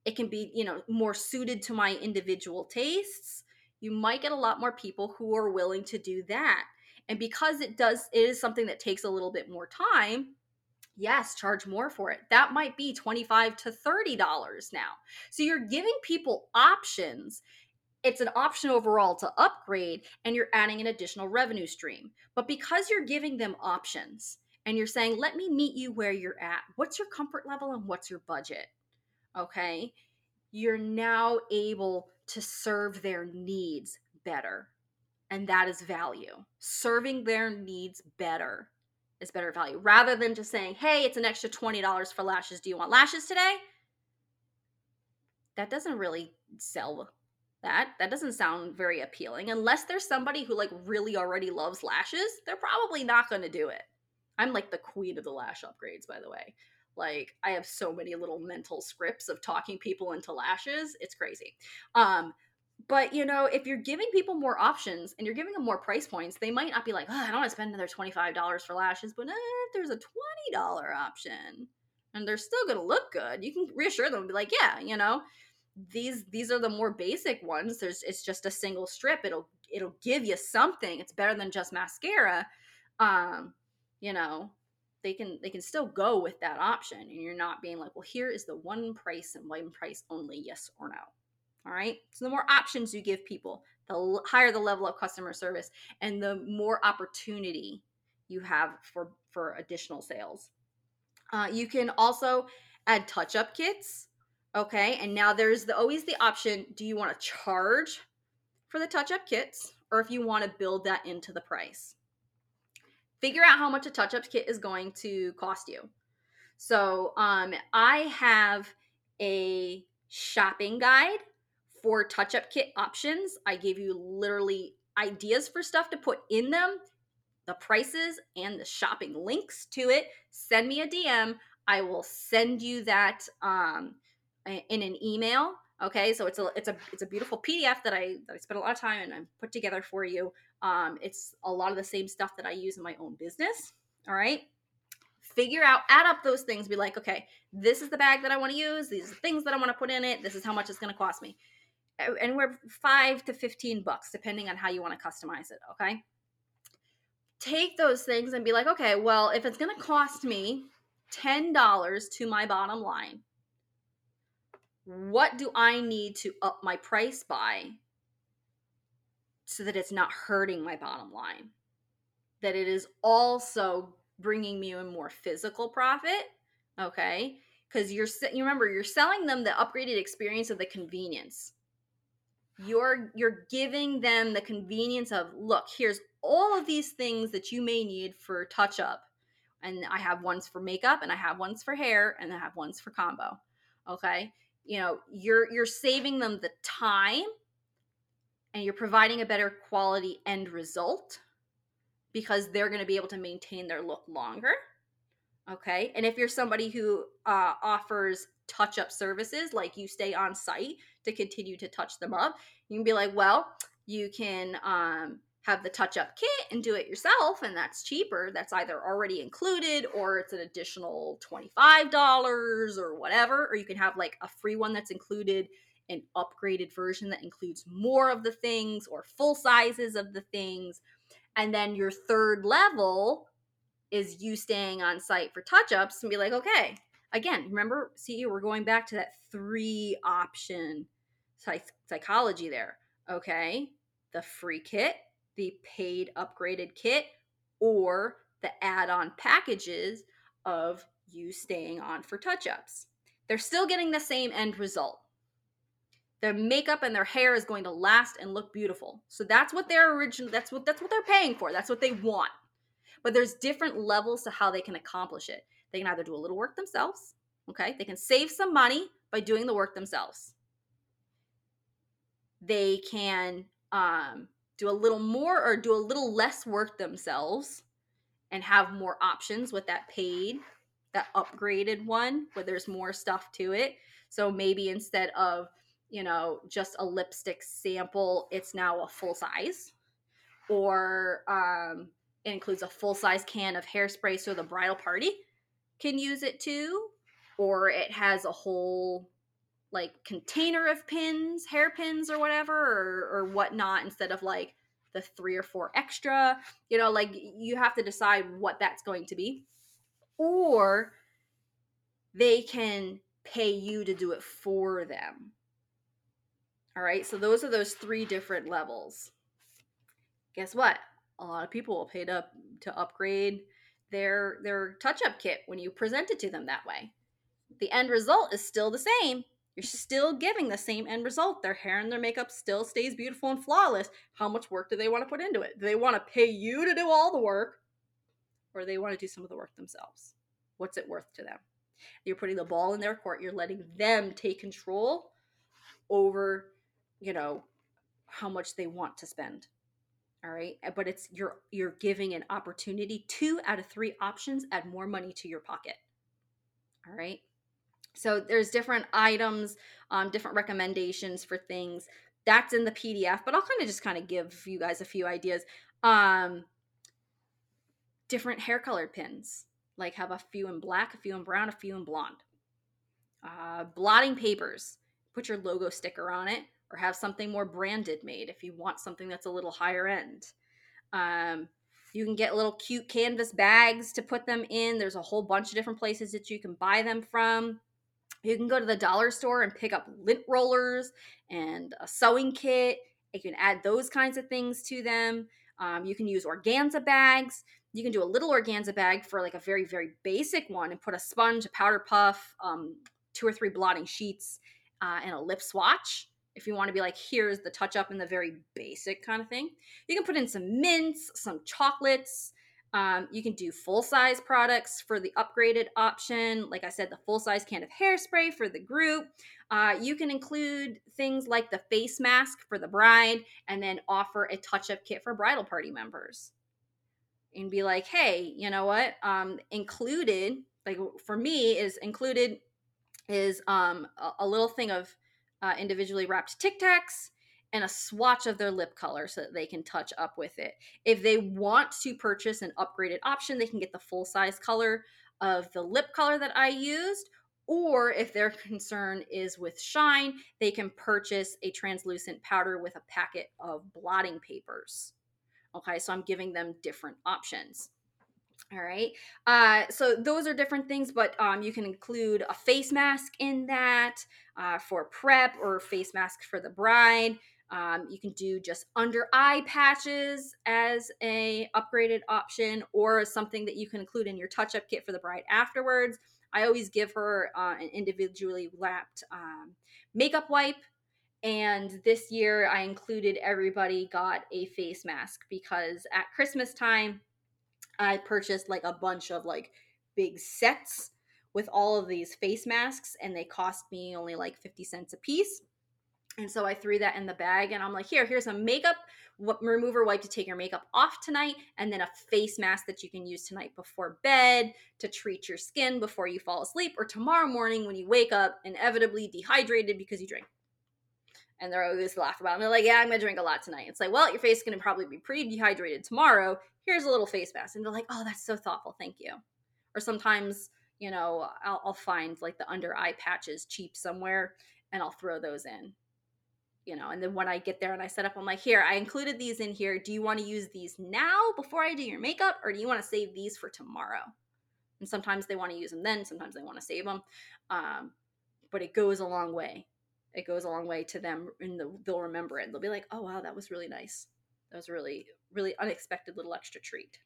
It can be, you know, more suited to my individual tastes you might get a lot more people who are willing to do that. And because it does, it is something that takes a little bit more time. Yes, charge more for it. That might be 25 to $30 now. So you're giving people options it's an option overall to upgrade and you're adding an additional revenue stream. But because you're giving them options and you're saying, let me meet you where you're at, what's your comfort level and what's your budget? Okay. You're now able to serve their needs better. And that is value. Serving their needs better is better value rather than just saying, hey, it's an extra $20 for lashes. Do you want lashes today? that doesn't really sell that. That doesn't sound very appealing. Unless there's somebody who like really already loves lashes, they're probably not going to do it. I'm like the queen of the lash upgrades, by the way. Like I have so many little mental scripts of talking people into lashes. It's crazy. Um, but you know, if you're giving people more options and you're giving them more price points, they might not be like, oh, I don't want to spend another $25 for lashes, but eh, if there's a $20 option and they're still gonna look good, you can reassure them and be like, yeah, you know, these these are the more basic ones. There's it's just a single strip. It'll it'll give you something. It's better than just mascara. Um, you know, they can they can still go with that option and you're not being like, well, here is the one price and one price only, yes or no. All right. So the more options you give people, the higher the level of customer service and the more opportunity you have for for additional sales. Uh, you can also add touch up kits. Okay. And now there's the, always the option do you want to charge for the touch up kits or if you want to build that into the price? Figure out how much a touch up kit is going to cost you. So um, I have a shopping guide for touch up kit options. I gave you literally ideas for stuff to put in them, the prices, and the shopping links to it. Send me a DM. I will send you that um, in an email. Okay, so it's a it's a it's a beautiful PDF that I that I spent a lot of time and I put together for you. Um, it's a lot of the same stuff that I use in my own business. All right, figure out, add up those things. Be like, okay, this is the bag that I want to use. These are the things that I want to put in it. This is how much it's going to cost me anywhere five to 15 bucks, depending on how you want to customize it. Okay. Take those things and be like, okay, well, if it's going to cost me $10 to my bottom line, what do I need to up my price by so that it's not hurting my bottom line? That it is also bringing me a more physical profit. Okay. Because you're, you remember, you're selling them the upgraded experience of the convenience you're you're giving them the convenience of look here's all of these things that you may need for touch up and i have ones for makeup and i have ones for hair and i have ones for combo okay you know you're you're saving them the time and you're providing a better quality end result because they're going to be able to maintain their look longer okay? And if you're somebody who uh, offers touch up services like you stay on site to continue to touch them up you can be like well you can um, have the touch up kit and do it yourself and that's cheaper. That's either already included or it's an additional $25 or whatever or you can have like a free one that's included an upgraded version that includes more of the things or full sizes of the things and then your third level is you staying on site for touch ups and be like okay again, remember, see, we're going back to that three option psych- psychology there. Okay. The free kit, the paid upgraded kit, or the add on packages of you staying on for touch ups. They're still getting the same end result. Their makeup and their hair is going to last and look beautiful. So that's what they're original that's what that's what they're paying for. That's what they want. But there's different levels to how they can accomplish it. They can either do a little work themselves, okay? They can save some money by doing the work themselves. They can um, do a little more or do a little less work themselves and have more options with that paid, that upgraded one where there's more stuff to it. So maybe instead of, you know, just a lipstick sample, it's now a full size. Or um, it includes a full size can of hairspray so the bridal party can use it too, or it has a whole like container of pins, hairpins or whatever, or, or whatnot, instead of like the three or four extra. You know, like you have to decide what that's going to be. Or they can pay you to do it for them. All right, so those are those three different levels. Guess what? A lot of people will pay to, to upgrade their their touch-up kit when you present it to them that way. The end result is still the same. You're still giving the same end result. Their hair and their makeup still stays beautiful and flawless. How much work do they want to put into it? Do they want to pay you to do all the work? Or they want to do some of the work themselves? What's it worth to them? You're putting the ball in their court. You're letting them take control over, you know, how much they want to spend. All right. Uh, but it's you're you're giving an opportunity. Two out of three options add more money to your pocket. All right. So there's different items, um, different recommendations for things. That's in the PDF, but I'll kind of just kind of give you guys a few ideas. Um, different hair colored pins, like have a few in black, a few in brown, a few in blonde. Uh, blotting papers, put your logo sticker on it, or have something more branded made if you want something that's a little higher end. Um, you can get little cute canvas bags to put them in. There's a whole bunch of different places that you can buy them from. You can go to the dollar store and pick up lint rollers and a sewing kit. You can add those kinds of things to them. Um, you can use organza bags. You can do a little organza bag for like a very, very basic one and put a sponge, a powder puff, um, two or three blotting sheets, uh, and a lip swatch. If you want to be like, here's the touch up and the very basic kind of thing. You can put in some mints, some chocolates, um, you can do full size products for the upgraded option. Like I said, the full size can of hairspray for the group. Uh, you can include things like the face mask for the bride and then offer a touch up kit for bridal party members. And be like, hey, you know what? Um, included, like for me, is included is um, a, a little thing of uh, individually wrapped Tic Tacs and a swatch of their lip color so that they can touch up with it. If they want to purchase an upgraded option, they can get the full size color of the lip color that I used. Or if their concern is with shine, they can purchase a translucent powder with a packet of blotting papers. Okay, so I'm giving them different options. All right. Uh, so those are different things, but um, you can include a face mask in that uh, for prep or face mask for the bride. Um, you can do just under eye patches as a upgraded option, or something that you can include in your touch up kit for the bride afterwards. I always give her uh, an individually wrapped um, makeup wipe. And this year, I included everybody got a face mask because at Christmas time, I purchased like a bunch of like big sets with all of these face masks, and they cost me only like 50 cents a piece. And so I threw that in the bag and I'm like, here, here's a makeup remover wipe to take your makeup off tonight, and then a face mask that you can use tonight before bed to treat your skin before you fall asleep, or tomorrow morning when you wake up inevitably dehydrated because you drink. And they're always laugh about it. they're like, yeah, I'm gonna drink a lot tonight. It's like, well, your face is gonna probably be pretty dehydrated tomorrow. Here's a little face mask. And they're like, oh, that's so thoughtful. Thank you. Or sometimes, you know, I'll, I'll find like the under eye patches cheap somewhere and I'll throw those in you know, and then when I get there and I set up, I'm like, here, I included these in here. Do you want to use these now before I do your makeup, or do you want to save these for tomorrow? And sometimes they want to use them then, sometimes they want to save them. Um, but it goes a long way. It goes a long way to them, and the, they'll remember it. They'll be like, oh, wow, that was really nice. That was really, really unexpected little extra treat.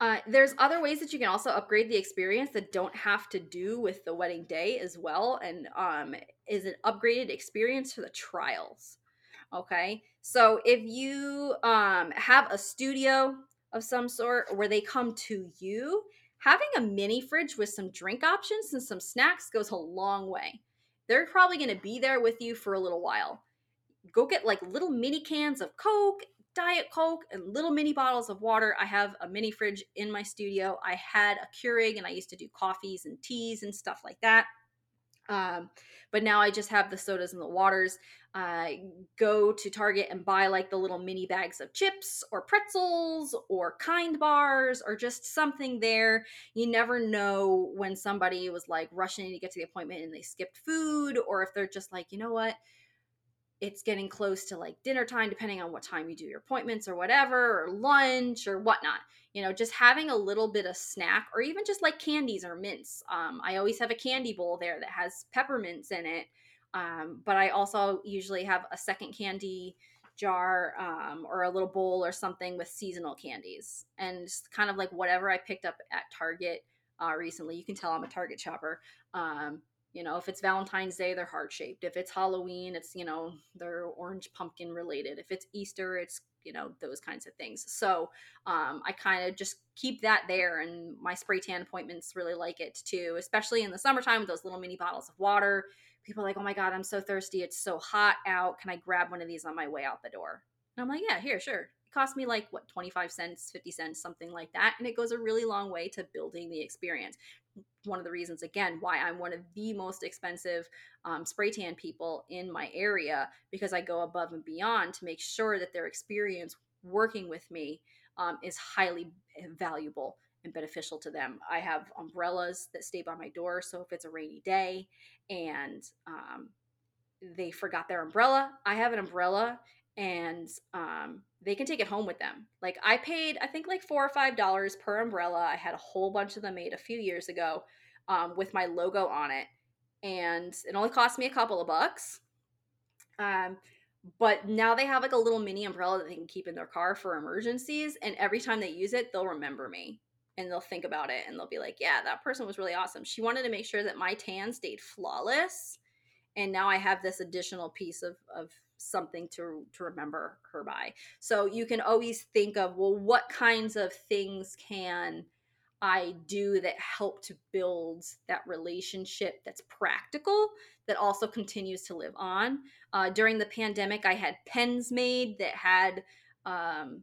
Uh, there's other ways that you can also upgrade the experience that don't have to do with the wedding day as well, and um, is an upgraded experience for the trials. Okay, so if you um, have a studio of some sort where they come to you, having a mini fridge with some drink options and some snacks goes a long way. They're probably going to be there with you for a little while. Go get like little mini cans of Coke Diet Coke and little mini bottles of water. I have a mini fridge in my studio. I had a Keurig and I used to do coffees and teas and stuff like that. Um, but now I just have the sodas and the waters. Uh, go to Target and buy like the little mini bags of chips or pretzels or kind bars or just something there. You never know when somebody was like rushing to get to the appointment and they skipped food, or if they're just like, you know what, it's getting close to like dinner time, depending on what time you do your appointments or whatever, or lunch or whatnot. You know, just having a little bit of snack or even just like candies or mints. Um, I always have a candy bowl there that has peppermints in it. Um, but I also usually have a second candy jar um, or a little bowl or something with seasonal candies and just kind of like whatever I picked up at Target uh, recently. You can tell I'm a Target shopper. Um, you know, if it's Valentine's Day, they're heart shaped. If it's Halloween, it's, you know, they're orange pumpkin related. If it's Easter, it's, you know, those kinds of things. So um, I kind of just keep that there. And my spray tan appointments really like it too, especially in the summertime with those little mini bottles of water. people are like, oh my God, I'm so thirsty. It's so hot out. Can I grab one of these on my way out the door? And I'm like, yeah, here, sure. Cost me like, what, 25 cents, 50 cents, something like that. And it goes a really long way to building the experience. One of the reasons, again, why I'm one of the most expensive um, spray tan people in my area, because I go above and beyond to make sure that their experience working with me um, is highly valuable and beneficial to them. I have umbrellas that stay by my door, so if it's a rainy day and um, they forgot their umbrella, I have an umbrella and um, they can take it home with them. Like I paid, I think like four or five dollars per umbrella. I had a whole bunch of them made a few years ago um, with my logo on it, and it only cost me a couple of bucks. Um, but now they have like a little mini umbrella that they can keep in their car for emergencies, and every time they use it, they'll remember me and they'll think about it and they'll be like, yeah, that person was really awesome. She wanted to make sure that my tan stayed flawless. And now I have this additional piece of, of something to, to remember her by. So you can always think of, well, what kinds of things can I do that help to build that relationship that's practical, that also continues to live on. Uh, during the pandemic, I had pens made that had um,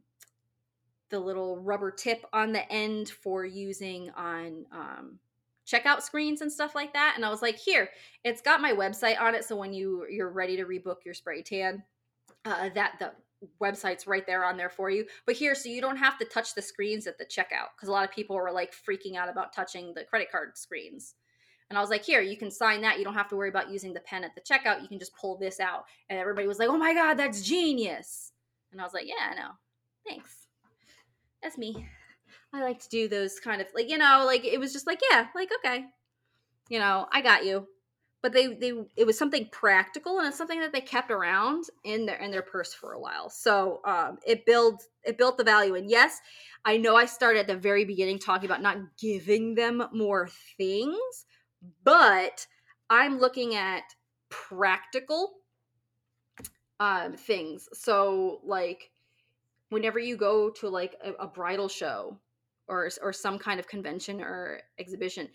the little rubber tip on the end for using on um, checkout screens and stuff like that. And I was like, here, it's got my website on it. So when you you're ready to rebook your spray tan, uh, that the website's right there on there for you. But here, so you don't have to touch the screens at the checkout because a lot of people were like freaking out about touching the credit card screens. And I was like, here, you can sign that. You don't have to worry about using the pen at the checkout. You can just pull this out. And everybody was like, oh my God, that's genius. And I was like, yeah, I know. Thanks that's me. I like to do those kind of like you know like it was just like yeah like okay, you know I got you, but they they it was something practical and it's something that they kept around in their in their purse for a while. So um, it built it built the value and yes, I know I started at the very beginning talking about not giving them more things, but I'm looking at practical um, things. So like whenever you go to like a, a bridal show or or some kind of convention or exhibition,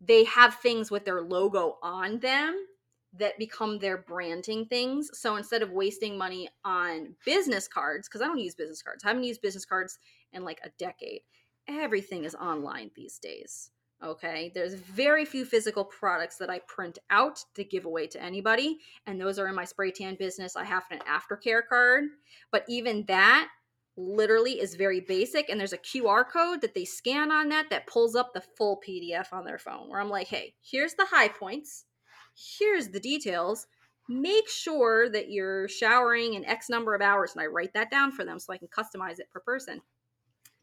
they have things with their logo on them that become their branding things. So instead of wasting money on business cards, because I don't use business cards, I haven't used business cards in like a decade. Everything is online these days. Okay, there's very few physical products that I print out to give away to anybody, and those are in my spray tan business. I have an aftercare card, but even that literally is very basic and there's a QR code that they scan on that that pulls up the full PDF on their phone where I'm like, "Hey, here's the high points. Here's the details. Make sure that you're showering in X number of hours." And I write that down for them so I can customize it per person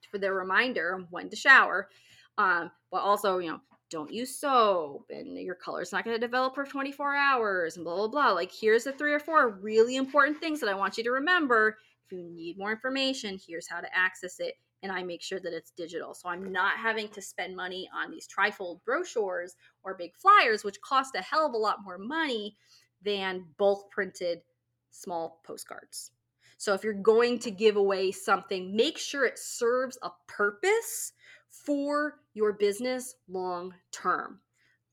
for their reminder when to shower. Um, but also, you know, don't use soap and your color's not going to develop for 24 hours and blah blah blah like here's the three or four really important things that i want you to remember if you need more information, here's how to access it. And I make sure that it's digital. So I'm not having to spend money on these trifold brochures or big flyers, which cost a hell of a lot more money than bulk printed small postcards. So if you're going to give away something, make sure it serves a purpose for your business long term,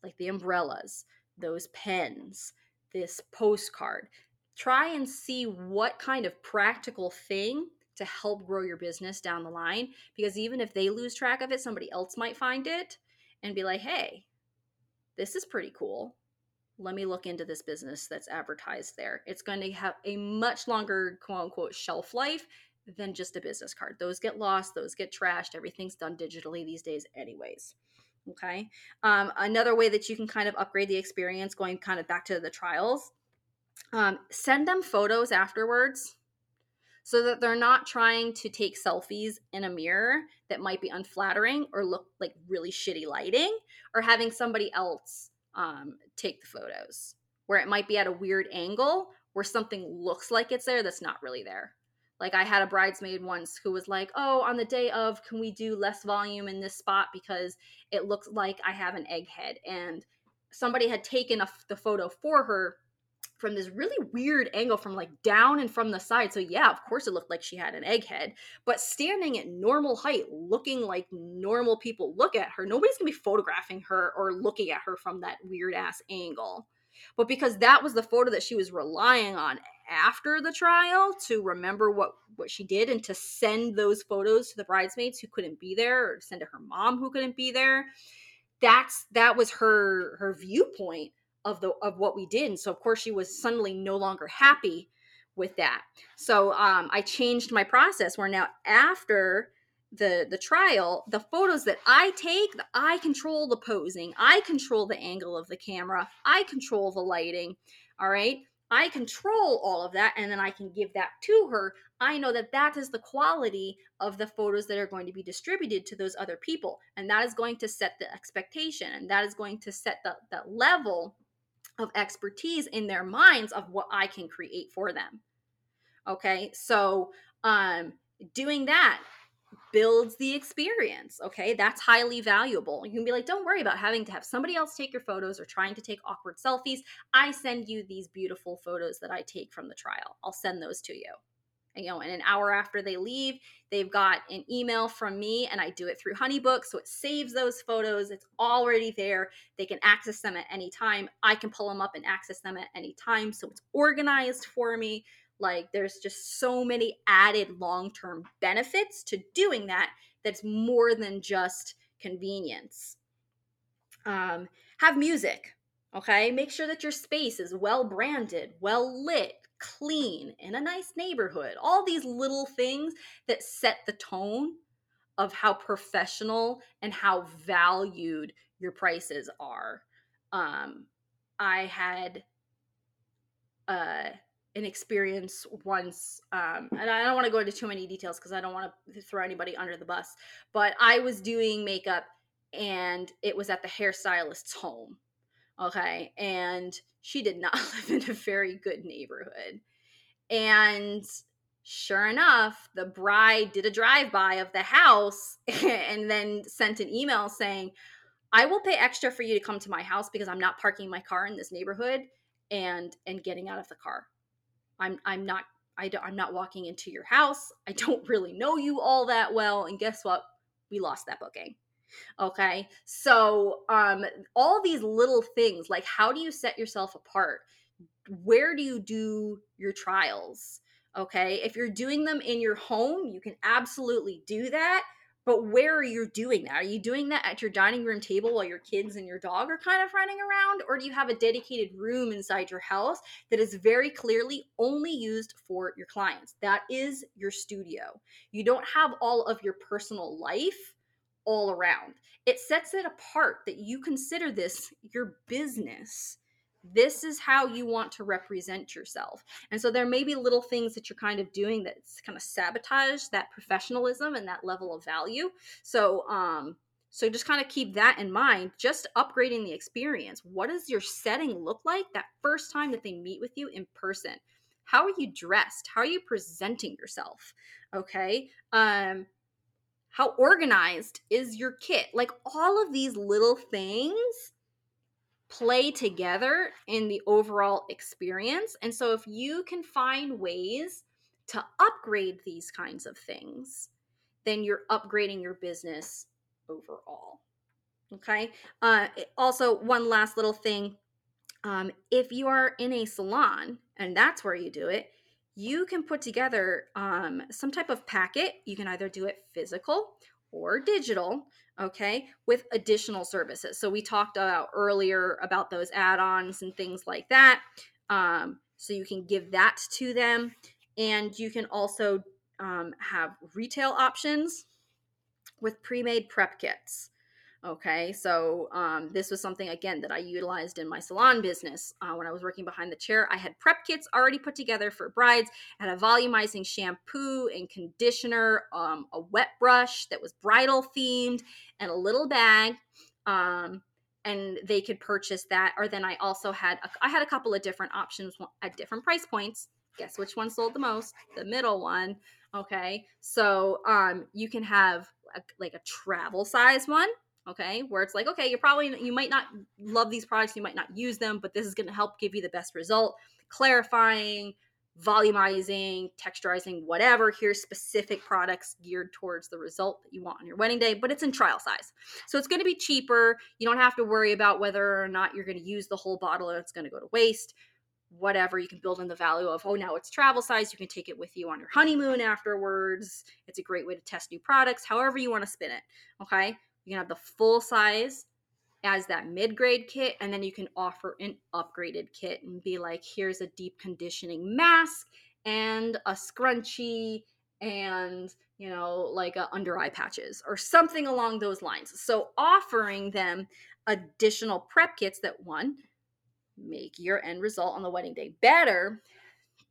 like the umbrellas, those pens, this postcard try and see what kind of practical thing to help grow your business down the line because even if they lose track of it somebody else might find it and be like hey this is pretty cool. Let me look into this business that's advertised there. It's going to have a much longer quote unquote shelf life than just a business card. Those get lost those get trashed everything's done digitally these days anyways okay? Um, another way that you can kind of upgrade the experience going kind of back to the trials um, send them photos afterwards so that they're not trying to take selfies in a mirror that might be unflattering or look like really shitty lighting or having somebody else um, take the photos where it might be at a weird angle where something looks like it's there that's not really there. Like i had a bridesmaid once who was like oh on the day of can we do less volume in this spot because it looks like i have an egghead? And somebody had taken a, the photo for her from this really weird angle from like down and from the side. So yeah, of course it looked like she had an egghead, but standing at normal height, looking like normal people look at her, nobody's gonna be photographing her or looking at her from that weird ass angle. But because that was the photo that she was relying on after the trial to remember what what she did and to send those photos to the bridesmaids who couldn't be there or send to her mom who couldn't be there that's that was her her viewpoint of the of what we did and so of course she was suddenly no longer happy with that so um i changed my process where now after the the trial the photos that i take i control the posing i control the angle of the camera i control the lighting all right I control all of that and then I can give that to her. I know that that is the quality of the photos that are going to be distributed to those other people. And that is going to set the expectation and that is going to set the, the level of expertise in their minds of what I can create for them. Okay. So, um, doing that builds the experience. Okay. That's highly valuable. You can be like, don't worry about having to have somebody else take your photos or trying to take awkward selfies. I send you these beautiful photos that I take from the trial. I'll send those to you. You know, in an hour after they leave, they've got an email from me and I do it through Honeybook. So it saves those photos. It's already there. They can access them at any time. I can pull them up and access them at any time. So it's organized for me. Like there's just so many added long term benefits to doing that that's more than just convenience. Um, have music, okay? Make sure that your space is well branded, well lit, clean, in a nice neighborhood. All these little things that set the tone of how professional and how valued your prices are. Um, I had uh, an experience once um, and i don't want to go into too many details because i don't want to throw anybody under the bus but i was doing makeup and it was at the hairstylist's home okay and she did not live in a very good neighborhood and sure enough the bride did a drive-by of the house and then sent an email saying i will pay extra for you to come to my house because i'm not parking my car in this neighborhood and and getting out of the car I'm I'm not I don't, I'm not walking into your house. I don't really know you all that well. And guess what? We lost that booking. Okay. So, um, all these little things like how do you set yourself apart? Where do you do your trials? Okay. If you're doing them in your home, you can absolutely do that. But where are you doing that? Are you doing that at your dining room table while your kids and your dog are kind of running around? Or do you have a dedicated room inside your house that is very clearly only used for your clients? That is your studio. You don't have all of your personal life all around. It sets it apart that you consider this your business this is how you want to represent yourself. And so there may be little things that you're kind of doing that's kind of sabotage that professionalism and that level of value. So um so just kind of keep that in mind, just upgrading the experience. What does your setting look like that first time that they meet with you in person? How are you dressed? How are you presenting yourself? Okay? Um how organized is your kit? Like all of these little things play together in the overall experience. And so, if you can find ways to upgrade these kinds of things, then you're upgrading your business overall. Okay. Uh, also, one last little thing um, if you are in a salon and that's where you do it, you can put together um, some type of packet. You can either do it physical or digital okay with additional services. So we talked about earlier about those add-ons and things like that um, so you can give that to them. And you can also um, have retail options with pre-made prep kits Okay, so um, this was something again that I utilized in my salon business uh, when I was working behind the chair. I had prep kits already put together for brides. Had a volumizing shampoo and conditioner, um, a wet brush that was bridal themed, and a little bag. Um, and they could purchase that. Or then I also had a, I had a couple of different options at different price points. Guess which one sold the most? The middle one. Okay, so um, you can have a, like a travel size one okay where it's like okay you're probably you might not love these products you might not use them but this is going to help give you the best result clarifying volumizing, texturizing, whatever. Here's specific products geared towards the result that you want on your wedding day, but it's in trial size. So it's going to be cheaper. You don't have to worry about whether or not you're going to use the whole bottle and it's going to go to waste. Whatever, you can build in the value of, oh, now it's travel size. You can take it with you on your honeymoon afterwards. It's a great way to test new products, however you want to spin it. Okay. You can have the full size as that mid-grade kit and then you can offer an upgraded kit and be like here's a deep conditioning mask and a scrunchie and you know like a under eye patches or something along those lines. So offering them additional prep kits that one make your end result on the wedding day better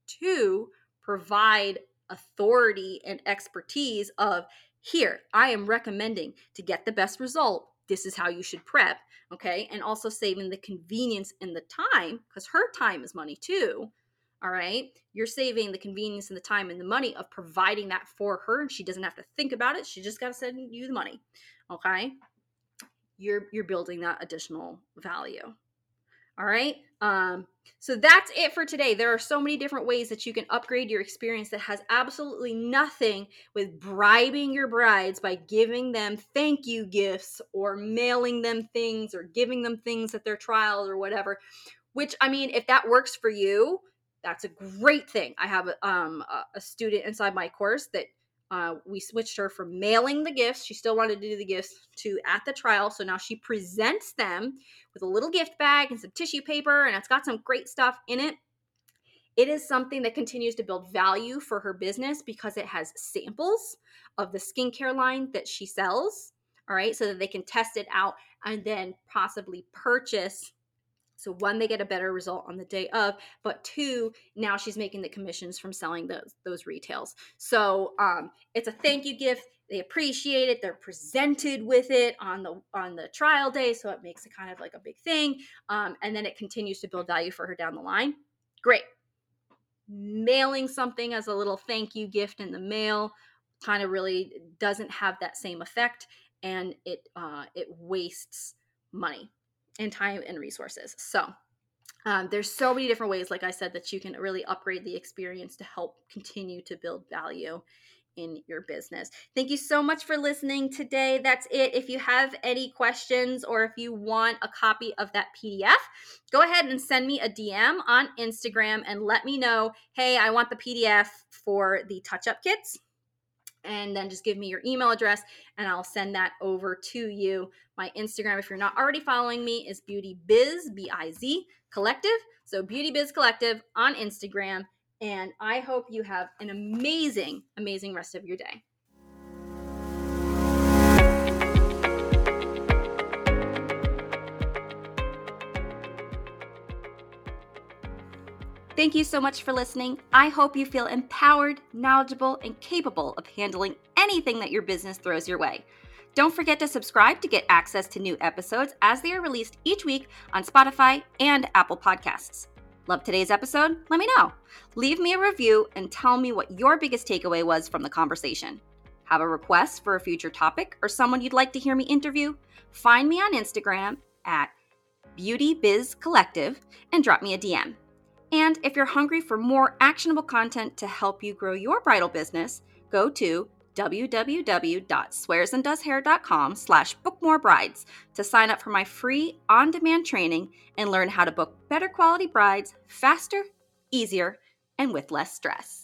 two provide authority and expertise of here i am recommending to get the best result. This is how you should prep okay? And also saving the convenience and the time because her time is money too all right? You're saving the convenience and the time and the money of providing that for her and she doesn't have to think about it. She just got to send you the money okay? You're you're building that additional value all right. Um, so that's it for today. There are so many different ways that you can upgrade your experience that has absolutely nothing with bribing your brides by giving them thank you gifts or mailing them things or giving them things at their trials or whatever. Which, I mean, if that works for you, that's a great thing. I have um, a student inside my course that uh, we switched her from mailing the gifts. She still wanted to do the gifts to at the trial. So now she presents them with a little gift bag and some tissue paper, and it's got some great stuff in it. It is something that continues to build value for her business because it has samples of the skincare line that she sells. All right, so that they can test it out and then possibly purchase so one, they get a better result on the day of, but two, now she's making the commissions from selling those those retails. So um, it's a thank you gift. They appreciate it. They're presented with it on the on the trial day, so it makes it kind of like a big thing. Um, and then it continues to build value for her down the line. Great. Mailing something as a little thank you gift in the mail kind of really doesn't have that same effect, and it uh, it wastes money and time and resources. So um, there's so many different ways, like I said, that you can really upgrade the experience to help continue to build value in your business. Thank you so much for listening today. That's it. If you have any questions or if you want a copy of that PDF, go ahead and send me a DM on Instagram and let me know hey, I want the PDF for the touch up kits and then just give me your email address and I'll send that over to you. My Instagram, if you're not already following me, is Beauty Biz, B I Z Collective. So, Beauty Biz Collective on Instagram. And I hope you have an amazing, amazing rest of your day. Thank you so much for listening. I hope you feel empowered, knowledgeable, and capable of handling anything that your business throws your way. Don't forget to subscribe to get access to new episodes as they are released each week on Spotify and Apple Podcasts. Love today's episode? Let me know. Leave me a review and tell me what your biggest takeaway was from the conversation. Have a request for a future topic or someone you'd like to hear me interview? Find me on Instagram at Beauty Biz Collective and drop me a DM. And if you're hungry for more actionable content to help you grow your bridal business, go to www.swearsanddoeshair.com slash bookmorebrides to sign up for my free on-demand training and learn how to book better quality brides faster, easier, and with less stress.